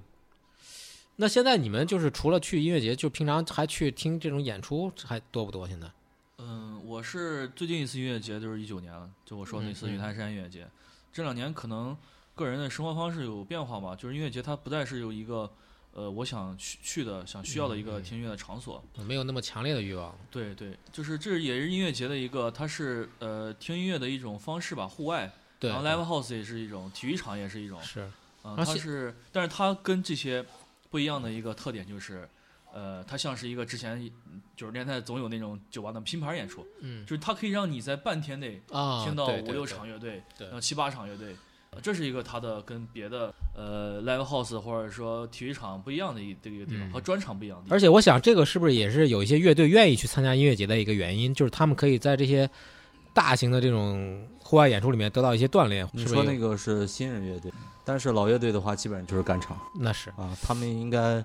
那现在你们就是除了去音乐节，就平常还去听这种演出，还多不多？现在？嗯，我是最近一次音乐节就是一九年了，就我说那次云台山音乐节。这两年可能个人的生活方式有变化吧，就是音乐节它不再是有一个呃我想去去的、想需要的一个听音乐的场所。没有那么强烈的欲望。对对，就是这也是音乐节的一个，它是呃听音乐的一种方式吧，户外。对，然后 live house 也是一种，体育场也是一种。是它是，但是它跟这些不一样的一个特点就是，呃，它像是一个之前九十年代总有那种酒吧的拼盘演出，嗯就是它可以让你在半天内啊，听到五六场乐队，对然后七八场乐队，呃这是一个它的跟别的呃 live house 或者说体育场不一样的一这个地方，嗯和专场不一样的地方。而且我想，这个是不是也是有一些乐队愿意去参加音乐节的一个原因？就是他们可以在这些大型的这种户外演出里面得到一些锻炼。你说那个是新人乐队，但是老乐队的话，基本上就是干场那是啊。他们应该，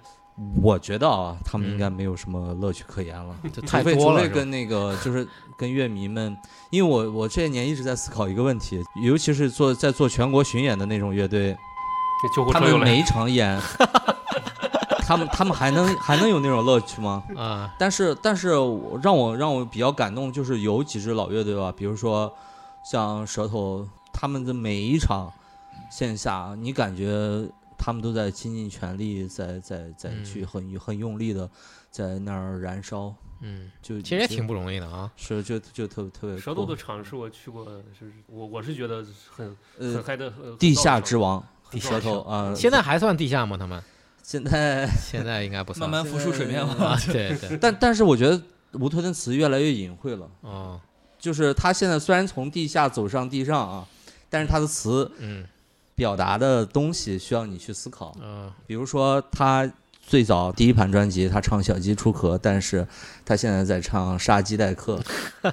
我觉得啊，他们嗯应该没有什么乐趣可言了。这除非太多了，除非跟那个就是跟乐迷们，因为我我这些年一直在思考一个问题，尤其是做在做全国巡演的那种乐队，他们每一场演，他们他们还能还能有那种乐趣吗？啊，但是但是我让我让我比较感动，就是有几支老乐队吧，比如说像舌头，他们的每一场线下，你感觉他们都在倾尽全力，在在在嗯去很很用力的在那儿燃烧，嗯，就其实也挺不容易的啊。是就就特别特别舌头的场是我去过，是我我是觉得很很呃嗨的，呃地下之王，舌头啊，现在还算地下吗？他们 现在，现在应该不算慢慢浮出水面嘛。啊。对对，但但是我觉得吴吞的词越来越隐晦了，啊，就是他现在虽然从地下走上地上啊，但是他的词嗯表达的东西需要你去思考。嗯比如说，他最早第一盘专辑他唱小鸡出壳，但是他现在在唱杀鸡待客。他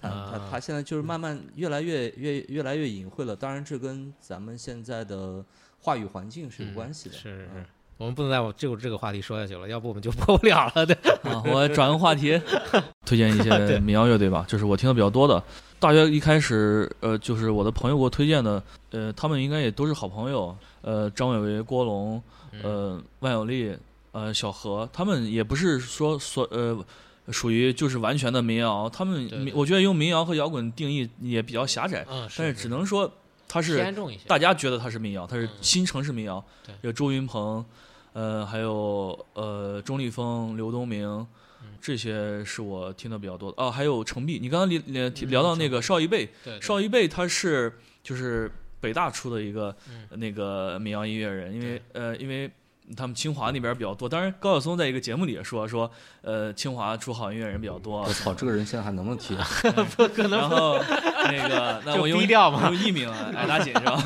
他他现在就是慢慢越来越越越来越隐晦了。当然，这跟咱们现在的话语环境是有关系的。是是嗯，我们不能再往这个这个话题说下去了，要不我们就播不了了。对，啊，我转个话题，推荐一些民谣乐队吧，就是我听的比较多的。大约一开始，呃，就是我的朋友给我推荐的，呃，他们应该也都是好朋友，呃，张伟伟、郭龙，嗯。呃，万有利，呃，小何，他们也不是说所呃属于就是完全的民谣，他们我觉得用民谣和摇滚定义也比较狭窄，嗯，但是只能说他是。大家觉得他是民谣，他是嗯。新城市民谣对，有周云鹏，呃，还有呃钟立风、刘东明，嗯这些是我听的比较多的。哦，还有程璧，你刚刚聊聊到那个邵一贝，邵一贝他是就是北大出的一个嗯那个民谣音乐人，因为呃因为。他们清华那边比较多，当然高晓松在一个节目里也说说，呃，清华出好音乐人比较多。我操，这个人现在还能不能提？不可能 然后那个，那就我用 低调嘛用艺名啊，挨打紧是吧？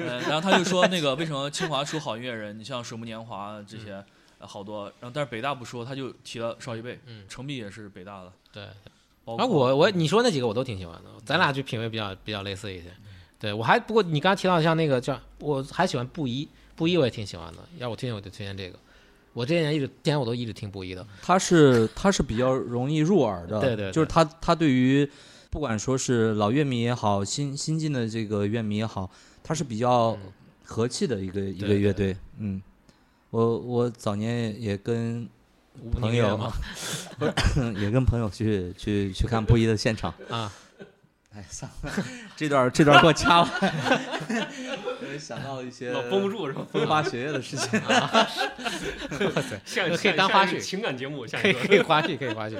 嗯，然后他就说那个为什么清华出好音乐人，你像水木年华这些、呃好多，然后但是北大不说，他就提了邵一贝，嗯程璧也是北大的，对。包括啊，我我你说那几个我都挺喜欢的，咱俩就品味比较比较类似一些。对我还不过你刚刚提到像那个叫我还喜欢布衣，布衣我也挺喜欢的，要我推荐我就推荐这个。我这些年一直之前我都一直听布衣的，他是他是比较容易入耳的，对对对就是他他对于不管说是老乐迷也好，新新进的这个乐迷也好，他是比较嗯和气的一个一个对乐队，嗯，我我早年也跟朋友 也跟朋友去去去看布衣的现场，啊，哎，算了，这段这段给我掐了，我 想到了一些老绷不住是吧？风花雪月的事情。啊，像可以当花絮情感节目，下可以可以花絮可以花絮。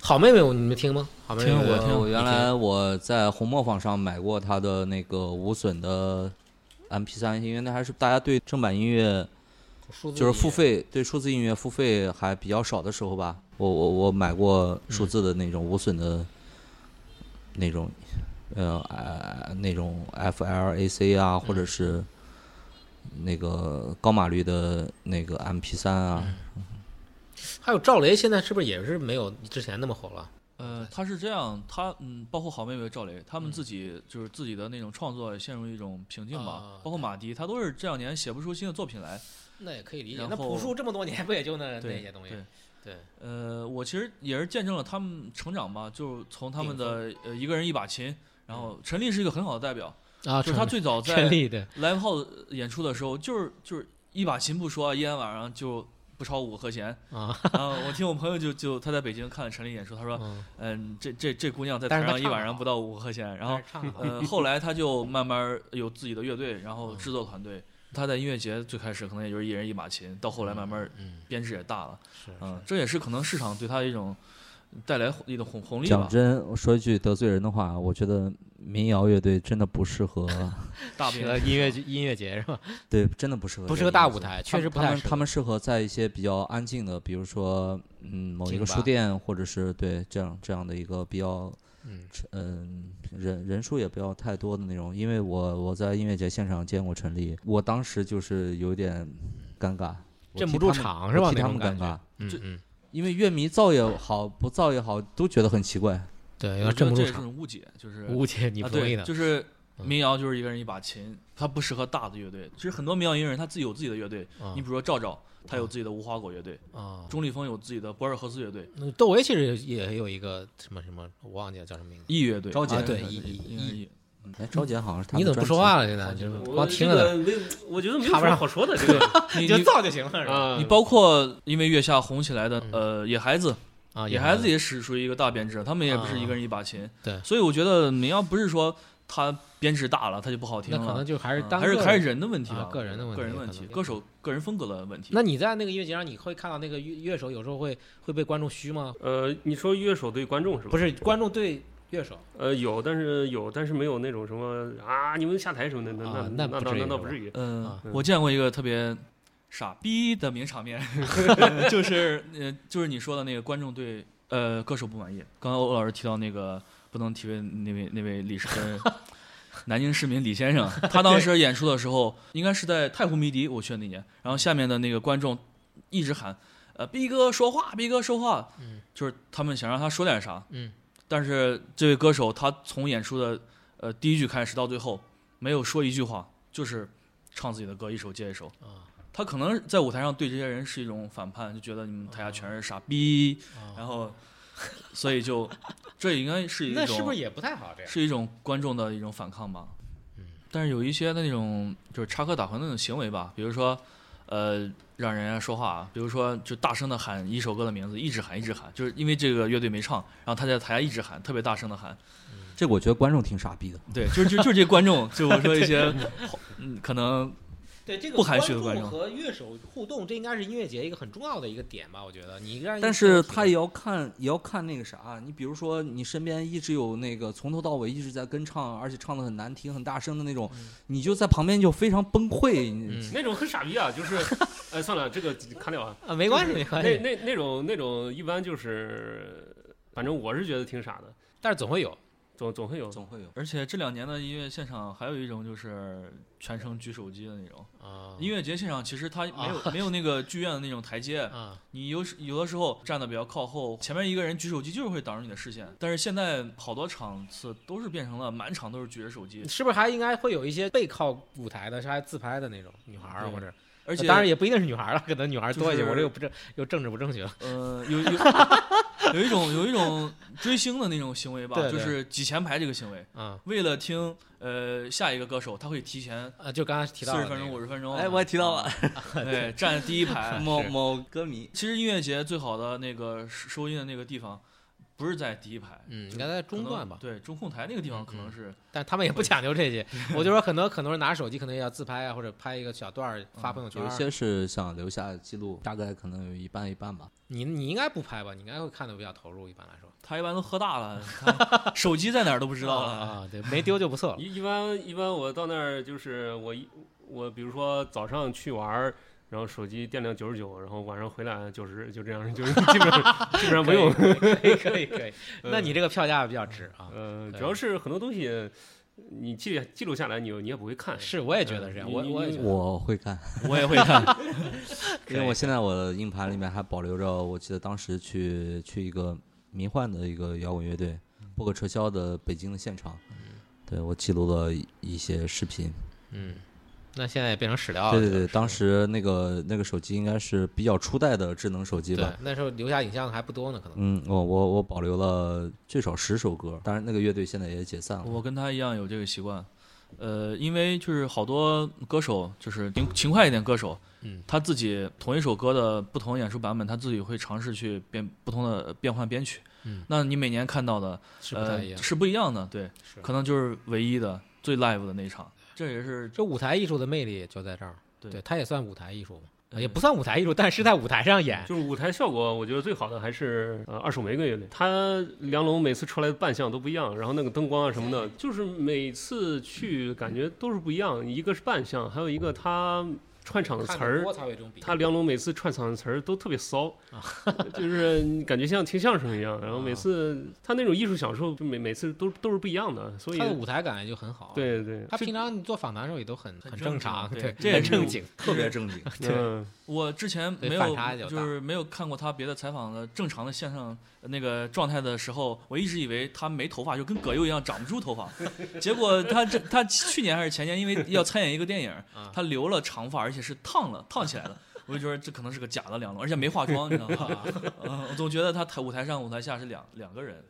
好妹妹，你们听吗？好妹妹，听我听我原来我在红磨坊上买过他的那个无损的 M P 三，因为那还是大家对正版音乐数字就是付费对数字音乐付费还比较少的时候吧，我我我买过数字的那种无损的那种呃呃那种 F L A C 啊，或者是那个高码率的那个 MP 3啊，还有赵雷，现在是不是也是没有之前那么火了？呃，他是这样，他嗯，包括好妹妹赵雷，他们自己就是自己的那种创作陷入一种瓶颈吧。啊包括马迪，他都是这两年写不出新的作品来。那也可以理解。那朴树这么多年不也就那那些东西？对对，呃，我其实也是见证了他们成长吧，就是从他们的呃一个人一把琴，然后陈粒是一个很好的代表，啊，就是他最早 在 live house 演出的时候，就是就是一把琴不说，一天晚上就不超五个和弦。啊，然后我听我朋友就就他在北京看了陈琳演出，他说，嗯嗯，这这这姑娘在台上一晚上不到五个和弦，然后呃，后来他就慢慢有自己的乐队，然后制作团队。他在音乐节最开始可能也就是一人一把琴，到后来慢慢嗯编制也大了，是嗯，这也是可能市场对他的一种带来一种红红利吧。讲真，我说一句得罪人的话，我觉得民谣乐队真的不适合，大适合编音乐剧音乐节是吧？对，真的不适合不适合大舞台确实不太适合他们他们适合在一些比较安静的，比如说嗯某一个书店，或者是对这样这样的一个比较嗯嗯，人人数也不要太多的那种，因为我我在音乐节现场见过陈粒，我当时就是有点尴尬，我镇不住场是吧？我替他们尴尬，嗯嗯，因为乐迷造也好，不造也好，都觉得很奇怪。对，有我觉得这也是点镇不住场。种误解，就是误解你啊，对，不同意的，就是嗯民谣就是一个人一把琴，他不适合大的乐队。其实很多民谣音乐人他自己有自己的乐队，啊你比如说赵赵，他有自己的无花果乐队；啊。钟立风有自己的博尔赫斯乐队、那窦唯其实也也有一个什么什么，我忘记了叫什么名字。易乐队。赵杰啊对应该易易应该易哎，赵杰好像是他你怎么不说话了？现在就是光听着，我觉得没有什么好说的。这个你就造就行了，你包括因为月下红起来的嗯呃野孩子，啊，野孩子也是属于一个大编制，他们也不是啊一个人一把琴。对所以我觉得民谣不是说他编制大了他就不好听了，那可能就还是嗯单个还是还是人的问题啊，个人的问题个人问题，歌手个人风格的问题。那你在那个音乐节上，你会看到那个乐乐手有时候会会被观众虚吗？呃，你说乐手对观众是吧？不是，观众对乐手呃，有，但是有，但是没有那种什么啊，你们下台什么的，那啊那那倒那那倒不至于。嗯啊，我见过一个特别傻逼的名场面，就是呃，就是你说的那个观众对呃歌手不满意。刚刚欧老师提到那个不能提问那位那位李市呃南京市民李先生，他当时演出的时候，应该是在太湖迷笛，我去的那年，然后下面的那个观众一直喊呃逼哥说话，逼哥说话，嗯就是他们想让他说点啥，嗯但是这位歌手他从演出的呃第一句开始到最后没有说一句话，就是唱自己的歌，一首接一首。啊他可能在舞台上对这些人是一种反叛，就觉得你们台下全是傻逼，啊，然后所以就这应该是一种那是不是也不太好这样？是一种观众的一种反抗吧？嗯但是有一些的那种就是插科打诨那种行为吧，比如说呃让人家说话，比如说就大声的喊一首歌的名字，一直喊一直喊，就是因为这个乐队没唱，然后他在台下一直喊，特别大声的喊。这个我觉得观众挺傻逼的。对，就是就就是这观众，就我说一些 嗯可能对这个不含蓄的观众和乐手互动，这应该是音乐节一个很重要的一个点吧？我觉得你让一但是他也要看，也要看那个啥。你比如说，你身边一直有那个从头到尾一直在跟唱，而且唱的很难听、很大声的那种，你就在旁边就非常崩溃。嗯那种很傻逼啊，就是，哎，算了，这个砍掉啊。啊，没关系没关系，那那那种那种一般就是，反正我是觉得挺傻的，但是总会有总总会有。总会有。而且这两年的音乐现场还有一种就是全程举手机的那种。啊音乐节现场其实它没有、没有那个剧院的那种台阶，啊你有时有的时候站的比较靠后，前面一个人举手机就是会挡住你的视线。但是现在好多场次都是变成了满场都是举着手机，是不是还应该会有一些背靠舞台的，是还自拍的那种女孩儿或者，而且当然也不一定是女孩儿了，可能女孩儿多一些。就是我这又不正又政治不正确了。呃有有 有一种有一种追星的那种行为吧，对对就是挤前排这个行为。嗯为了听呃下一个歌手，他会提前啊，就刚才提到四十分钟、五十分钟，哎，我也提到了 对，站第一排。某某歌迷，其实音乐节最好的那个收收音的那个地方，不是在第一排，嗯，应该在中段吧，对，中控台那个地方可能嗯是，但他们也不讲究这些。我就说很多很多人拿手机，可能也要自拍啊，或者拍一个小段儿发朋友圈儿。有些是想留下记录，大概可能有一半一半吧。你你应该不拍吧？你应该会看的比较投入，一般来说。他一般都喝大了，他手机在哪儿都不知道了。啊啊，对，没丢就不错了。一一般一般我到那儿就是我一我比如说早上去玩儿，然后手机电量九十九，然后晚上回来九十，就这样，就是 基本上基本上不用。可以可以可以。那你这个票价比较值啊。呃，主要是很多东西，你记记录下来，你你也不会看。是，我也觉得是这样。我我也觉得我会看，我也会看。因为我现在我的硬盘里面还保留着，我记得当时去去一个迷幻的一个摇滚乐队不可撤销的北京的现场，对我记录了一些视频。嗯，那现在也变成史料了。对对对，当时那个那个手机应该是比较初代的智能手机对吧。那时候留下影像还不多呢，可能。嗯，我我我保留了最少十首歌，当然那个乐队现在也解散了。我跟他一样有这个习惯，呃，因为就是好多歌手，就是勤勤快一点歌手，嗯，他自己同一首歌的不同演出版本，他自己会尝试去变不同的变换编曲。嗯，那你每年看到的，呃是不太一，样。是不一样的，对，是可能就是唯一的最 live 的那一场，这也是这舞台艺术的魅力就在这儿。对对，它也算舞台艺术也不算舞台艺术，但是在舞台上演。就是舞台效果，我觉得最好的还是呃二手玫瑰乐队，他梁龙每次出来的扮相都不一样，然后那个灯光啊什么的，就是每次去感觉都是不一样。一个是扮相，还有一个他串场的词儿，他梁龙每次串场的词儿都特别骚，就是感觉像听相声一样。然后每次他那种艺术享受，就每每次都都是不一样的，所以他的舞台感就很好。，对对，他平常你做访谈的时候也都很很很正常，对，这也是很正经。特别正经。对我之前没有就是没有看过他别的采访的正常的线上呃那个状态的时候，我一直以为他没头发，就跟葛优一样长不出头发。结果他这他去年还是前年，因为要参演一个电影啊，他留了长发，而且是烫了烫起来的。我就觉得这可能是个假的梁龙，而且没化妆，你知道吗？嗯，我总觉得他台舞台上舞台下是两两个人。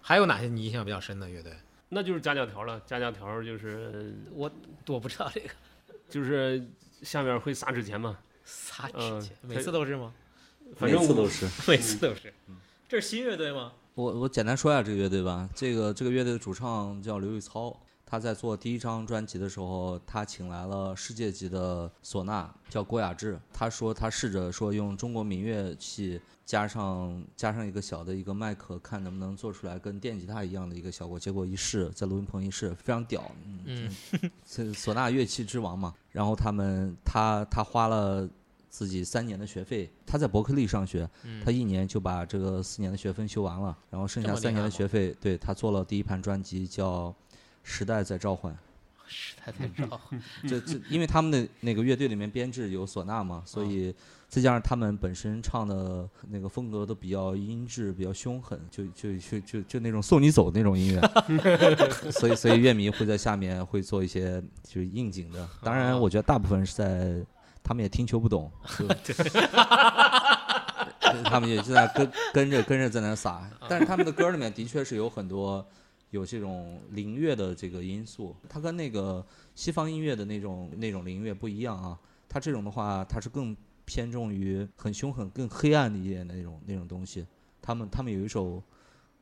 还有哪些你印象比较深的乐队？那就是夹夹条了，夹夹条就是我我不知道这个就是下面会撒纸钱嘛，撒纸嗯钱，每次都是吗？反正我每次都是。每次都是。这是新乐队吗？我我简单说一下这个乐队吧。这个这个乐队的主唱叫刘宇操，他在做第一张专辑的时候，他请来了世界级的唢呐，叫郭雅志。他说他试着说用中国民乐器加上加上一个小的一个麦克，看能不能做出来跟电吉他一样的一个效果。结果一试，在录音棚一试，非常屌。嗯，这唢呐乐器之王嘛。然后他们他他花了。自己三年的学费，他在伯克利上学，他一年就把这个四年的学分修完了，然后剩下三年的学费，对他做了第一盘专辑叫《时代在召唤》。时代在召唤。这这，因为他们的那个乐队里面编制有唢呐嘛，所以再加上他们本身唱的那个风格都比较音质比较凶狠，就就就就就那种送你走那种音乐，所以所以乐迷会在下面会做一些就是应景的。当然，我觉得大部分是在他们也听球不懂，就 他们也就在跟跟着跟着在那撒，但是他们的歌里面的确是有很多有这种灵乐的这个因素，它跟那个西方音乐的那种那种灵乐不一样啊。它这种的话，它是更偏重于很凶狠、更黑暗一点的那种那种东西。他们他们有一首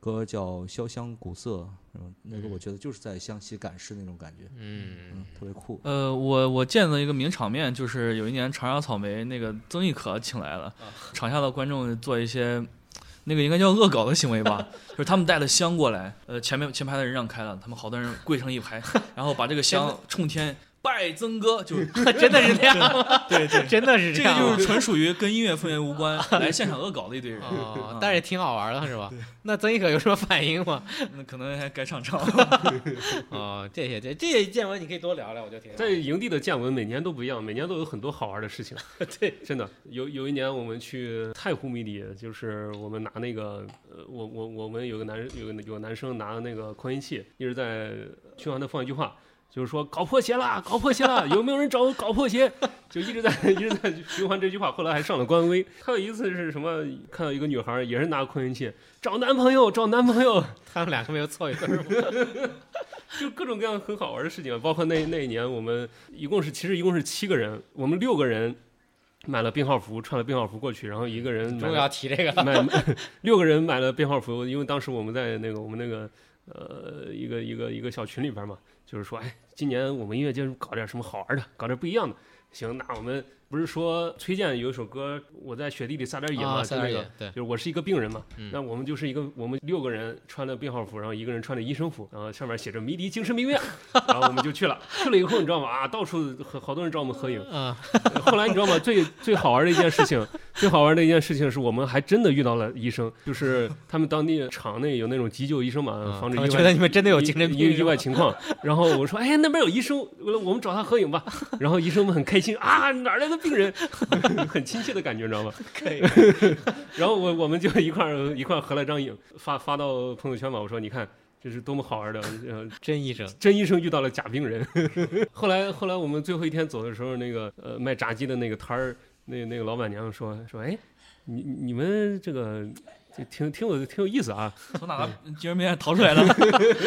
歌叫《潇湘古色》，嗯，那个我觉得就是在湘西赶尸那种感觉，嗯，嗯，特别酷。呃，我我见到一个名场面，就是有一年长沙草莓那个曾轶可请来了，场下的观众做一些。那个应该叫恶搞的行为吧，就是他们带了香过来，呃，前面前排的人让开了，他们好多人跪成一排，然后把这个香 冲天拜曾哥，就是 真的是这样？对对，真的是这样这个就是纯属于跟音乐氛围无关，来现场恶搞的一堆人。哦，但是也挺好玩的，是吧？那曾轶可有什么反应吗？那可能还该唱唱。哦，这些这这些见闻你可以多聊聊，我觉得挺好在营地的见闻每年都不一样，每年都有很多好玩的事情。对，真的有有一年我们去太湖迷笛，就是我们拿那个呃，我我我们有个男有个有个男生拿那个扩音器，一直在循环的放一句话。就是说搞破鞋啦，搞破鞋啦！有没有人找我搞破鞋？就一直在 一直在循环这句话。后来还上了官微。还有一次是什么？看到一个女孩也是拿扩音器找男朋友，找男朋友。他们两个没有凑一对儿吗？就各种各样很好玩的事情，包括那那一年我们一共是其实一共是七个人，我们六个人买了病号服，穿了病号服过去，然后一个人买终于要提这个了。买买六个人买了病号服，因为当时我们在那个我们那个呃一个一个一个小群里边嘛，就是说哎，今年我们音乐节搞点什么好玩的，搞点不一样的。行，那我们不是说崔健有一首歌，我在雪地里撒点野嘛，啊，就那个三二爷，对，就是我是一个病人嘛，嗯那我们就是一个我们六个人穿的病号服，然后一个人穿着医生服，然后上面写着迷笛精神病院，然后我们就去了。去了以后，你知道吗？啊，到处好好多人找我们合影。啊，后来你知道吗？最最好玩的一件事情，最好玩的一件事情是我们还真的遇到了医生，就是他们当地厂内有那种急救医生嘛，嗯防止意外觉得你们真的有精神病意意外情况。然然后我说，哎，那边有医生，我我们找他合影吧。然后医生们很开心啊，哪来的病人？很亲切的感觉，你知道吗？可以。然后我我们就一块儿一块儿合了张影，发发到朋友圈嘛。我说，你看。这是多么好玩的，呃，真医生，真医生遇到了假病人。后来，后来我们最后一天走的时候，那个呃卖炸鸡的那个摊儿，那那个老板娘说说，哎，你你们这个就挺挺有挺有意思啊，从哪个精神病院逃出来的？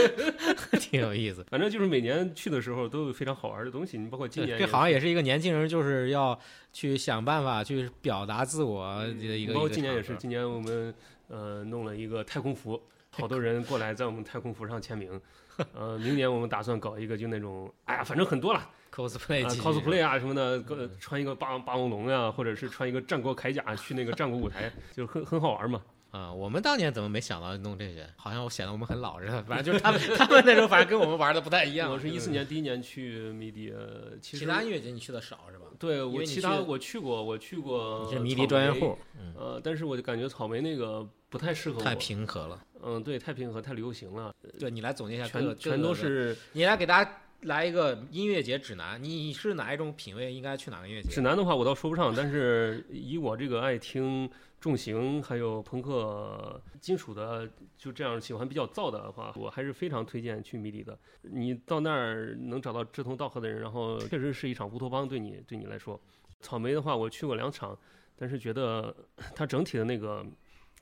挺有意思。反正就是每年去的时候都有非常好玩的东西，你包括今年，这好像也是一个年轻人就是要去想办法去表达自我的一个。包括今年也是，今年我们呃弄了一个太空服。好多人过来在我们太空服上签名，呃，明年我们打算搞一个，就那种，哎呀，反正很多了，cosplay，cosplay 啊什么的，穿一个霸霸王龙呀，或者是穿一个战国铠甲去那个战国舞台，就很很好玩嘛。啊，我们当年怎么没想到弄这些？好像我显得我们很老似的。反正就是他们，他们那时候反正跟我们玩的不太一样。我是一四年第一年去迷笛，其他音乐节你去的少是吧？对，我其他我去过，我去过。你是迷笛专业户。呃，但是我就感觉草莓那个不太适合我。太平和了。嗯，对，太平和，太流行了。对你来总结一下，全全都是。你来给大家来一个音乐节指南，你是哪一种品味，应该去哪个音乐节？指南的话，我倒说不上，但是以我这个爱听。重型还有朋克、金属的，就这样喜欢比较燥的话，我还是非常推荐去迷笛的。你到那儿能找到志同道合的人，然后确实是一场乌托邦，对你对你来说。草莓的话，我去过两场，但是觉得 它整体的那个。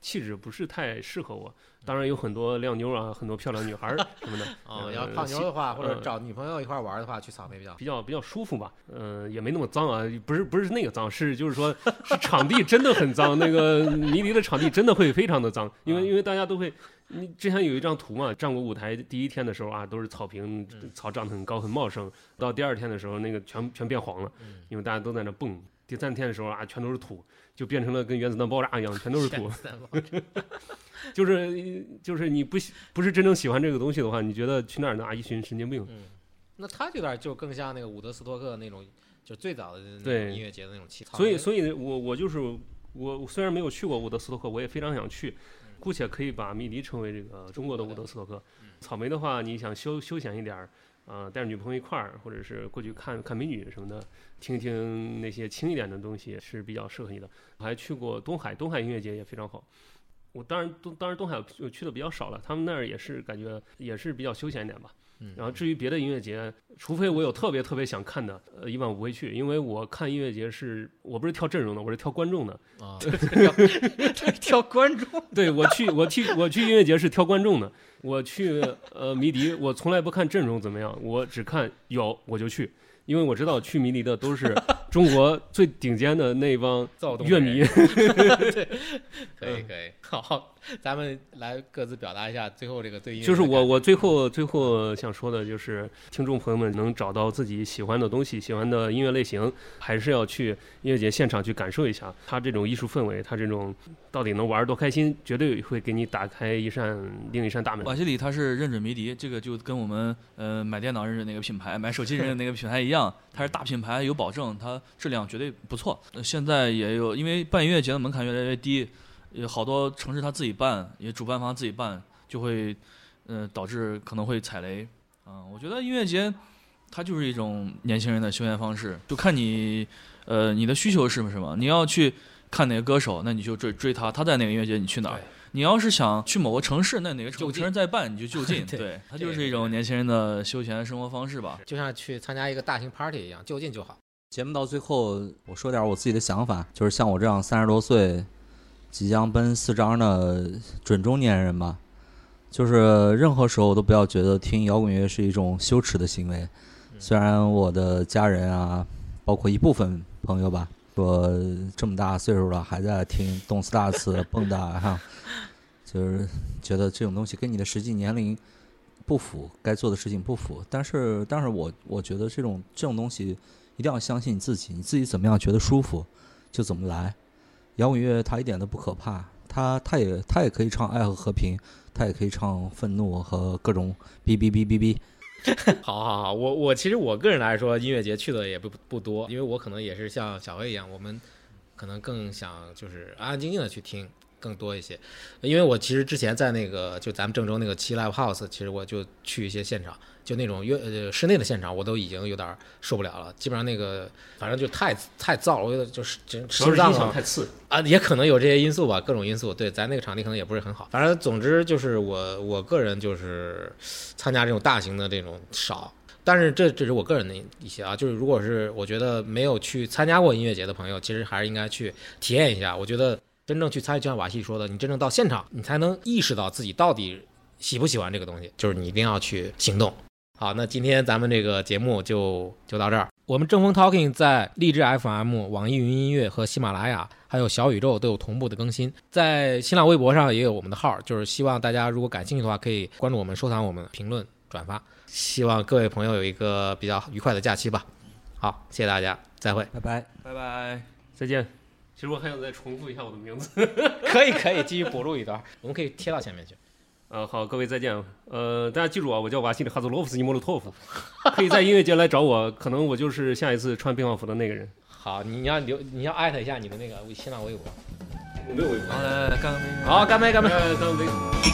气质不是太适合我，当然有很多靓妞啊，很多漂亮女孩 什么的。哦，要泡妞的话，或者找女朋友一块玩的话，去草莓比较比较比较舒服吧。嗯，也没那么脏啊，不是不是那个脏，是就是说，是场地真的很脏。那个迷离的场地真的会非常的脏，因为因为大家都会，你之前有一张图嘛，战国舞台第一天的时候啊，都是草坪，草长得很高很茂盛，到第二天的时候，那个全全变黄了，因为大家都在那蹦。第三天的时候啊，全都是土。就变成了跟原子弹爆炸一样，全都是 土。就是就是你不不是真正喜欢这个东西的话，你觉得去那儿拿一群神经病？嗯，那他有点就更像那个伍德斯托克那种，就最早的那种音乐节的那种气所以，所以我我就是我虽然没有去过伍德斯托克，我也非常想去，姑且可以把迷笛称为这个中国的伍德斯托克。草莓的话，你想休休闲一点儿。啊，带着女朋友一块儿，或者是过去看看美女什么的，听听那些轻一点的东西是比较适合你的。我还去过东海，东海音乐节也非常好。我当然东当然东海我去的比较少了，他们那儿也是感觉也是比较休闲一点吧。然后至于别的音乐节，除非我有特别特别想看的，呃，一般我不会去，因为我看音乐节是我不是挑阵容的，我是挑观众的。啊，挑观众。对我去我去我去音乐节是挑观众的，我去呃迷笛，我从来不看阵容怎么样，我只看有我就去。因为我知道去迷笛的都是中国最顶尖的那帮乐迷，对，可以可以，好，咱们来各自表达一下最后这个对音乐。就是我我最后最后想说的就是，听众朋友们能找到自己喜欢的东西、喜欢的音乐类型，还是要去音乐节现场去感受一下它这种艺术氛围，它这种到底能玩多开心，绝对会给你打开一扇另一扇大门。瓦西里他是认准迷笛，这个就跟我们呃买电脑认准那个品牌、买手机认准那个品牌一样。一样，它是大品牌，有保证，它质量绝对不错。现在也有，因为办音乐节的门槛越来越低，有好多城市他自己办，也主办方自己办，就会，呃，导致可能会踩雷。啊，我觉得音乐节，它就是一种年轻人的休闲方式，就看你，呃，你的需求是什么。你要去看哪个歌手，那你就追追他，他在哪个音乐节，你去哪儿。你要是想去某个城市，那哪个城市在办，你就就近。对，它就是一种年轻人的休闲生活方式吧，就像去参加一个大型 party 一样，就近就好。节目到最后，我说点我自己的想法，就是像我这样三十多岁，即将奔四张的准中年人吧，就是任何时候都不要觉得听摇滚乐是一种羞耻的行为。虽然我的家人啊，包括一部分朋友吧，说这么大岁数了还在听动次大次蹦跶哈。就是觉得这种东西跟你的实际年龄不符，该做的事情不符。但是，但是我我觉得这种这种东西一定要相信你自己，你自己怎么样觉得舒服就怎么来。摇滚乐它一点都不可怕，它它也它也可以唱爱和和平，它也可以唱愤怒和各种哔哔哔哔哔。好好好，我我其实我个人来说，音乐节去的也不不多，因为我可能也是像小薇一样，我们可能更想就是安安静静的去听。更多一些。因为我其实之前在那个就咱们郑州那个七 Live House，其实我就去一些现场，就那种乐呃室内的现场，我都已经有点受不了了。基本上那个反正就太太燥了，我觉得就是真主要是音响心脏啊太次。啊，也可能有这些因素吧，各种因素。对，咱那个场地可能也不是很好。反正总之就是我我个人就是参加这种大型的这种少，但是这只是我个人的一些啊，就是如果是我觉得没有去参加过音乐节的朋友，其实还是应该去体验一下。我觉得真正去参与，就像瓦西说的，你真正到现场，你才能意识到自己到底喜不喜欢这个东西，就是你一定要去行动。好，那今天咱们这个节目就就到这儿。我们正风 Talking 在荔枝 FM、网易云音乐和喜马拉雅，还有小宇宙都有同步的更新，在新浪微博上也有我们的号，就是希望大家如果感兴趣的话，可以关注我们、收藏我们、评论、转发。希望各位朋友有一个比较愉快的假期吧。好，谢谢大家，再会。拜拜。拜拜。再见。其实我还想再重复一下我的名字。可以可以，继续补录一段，我们可以贴到前面去。呃，好，各位再见。呃，大家记住啊，我叫瓦西里哈佐罗夫斯基莫洛托夫，可以在音乐节来找我，可能我就是下一次穿病号服的那个人。好，你要留，你要艾特一下你的那个新浪微博。我没有微博。好，来来来，干杯。好，干杯，干杯。呃，干杯。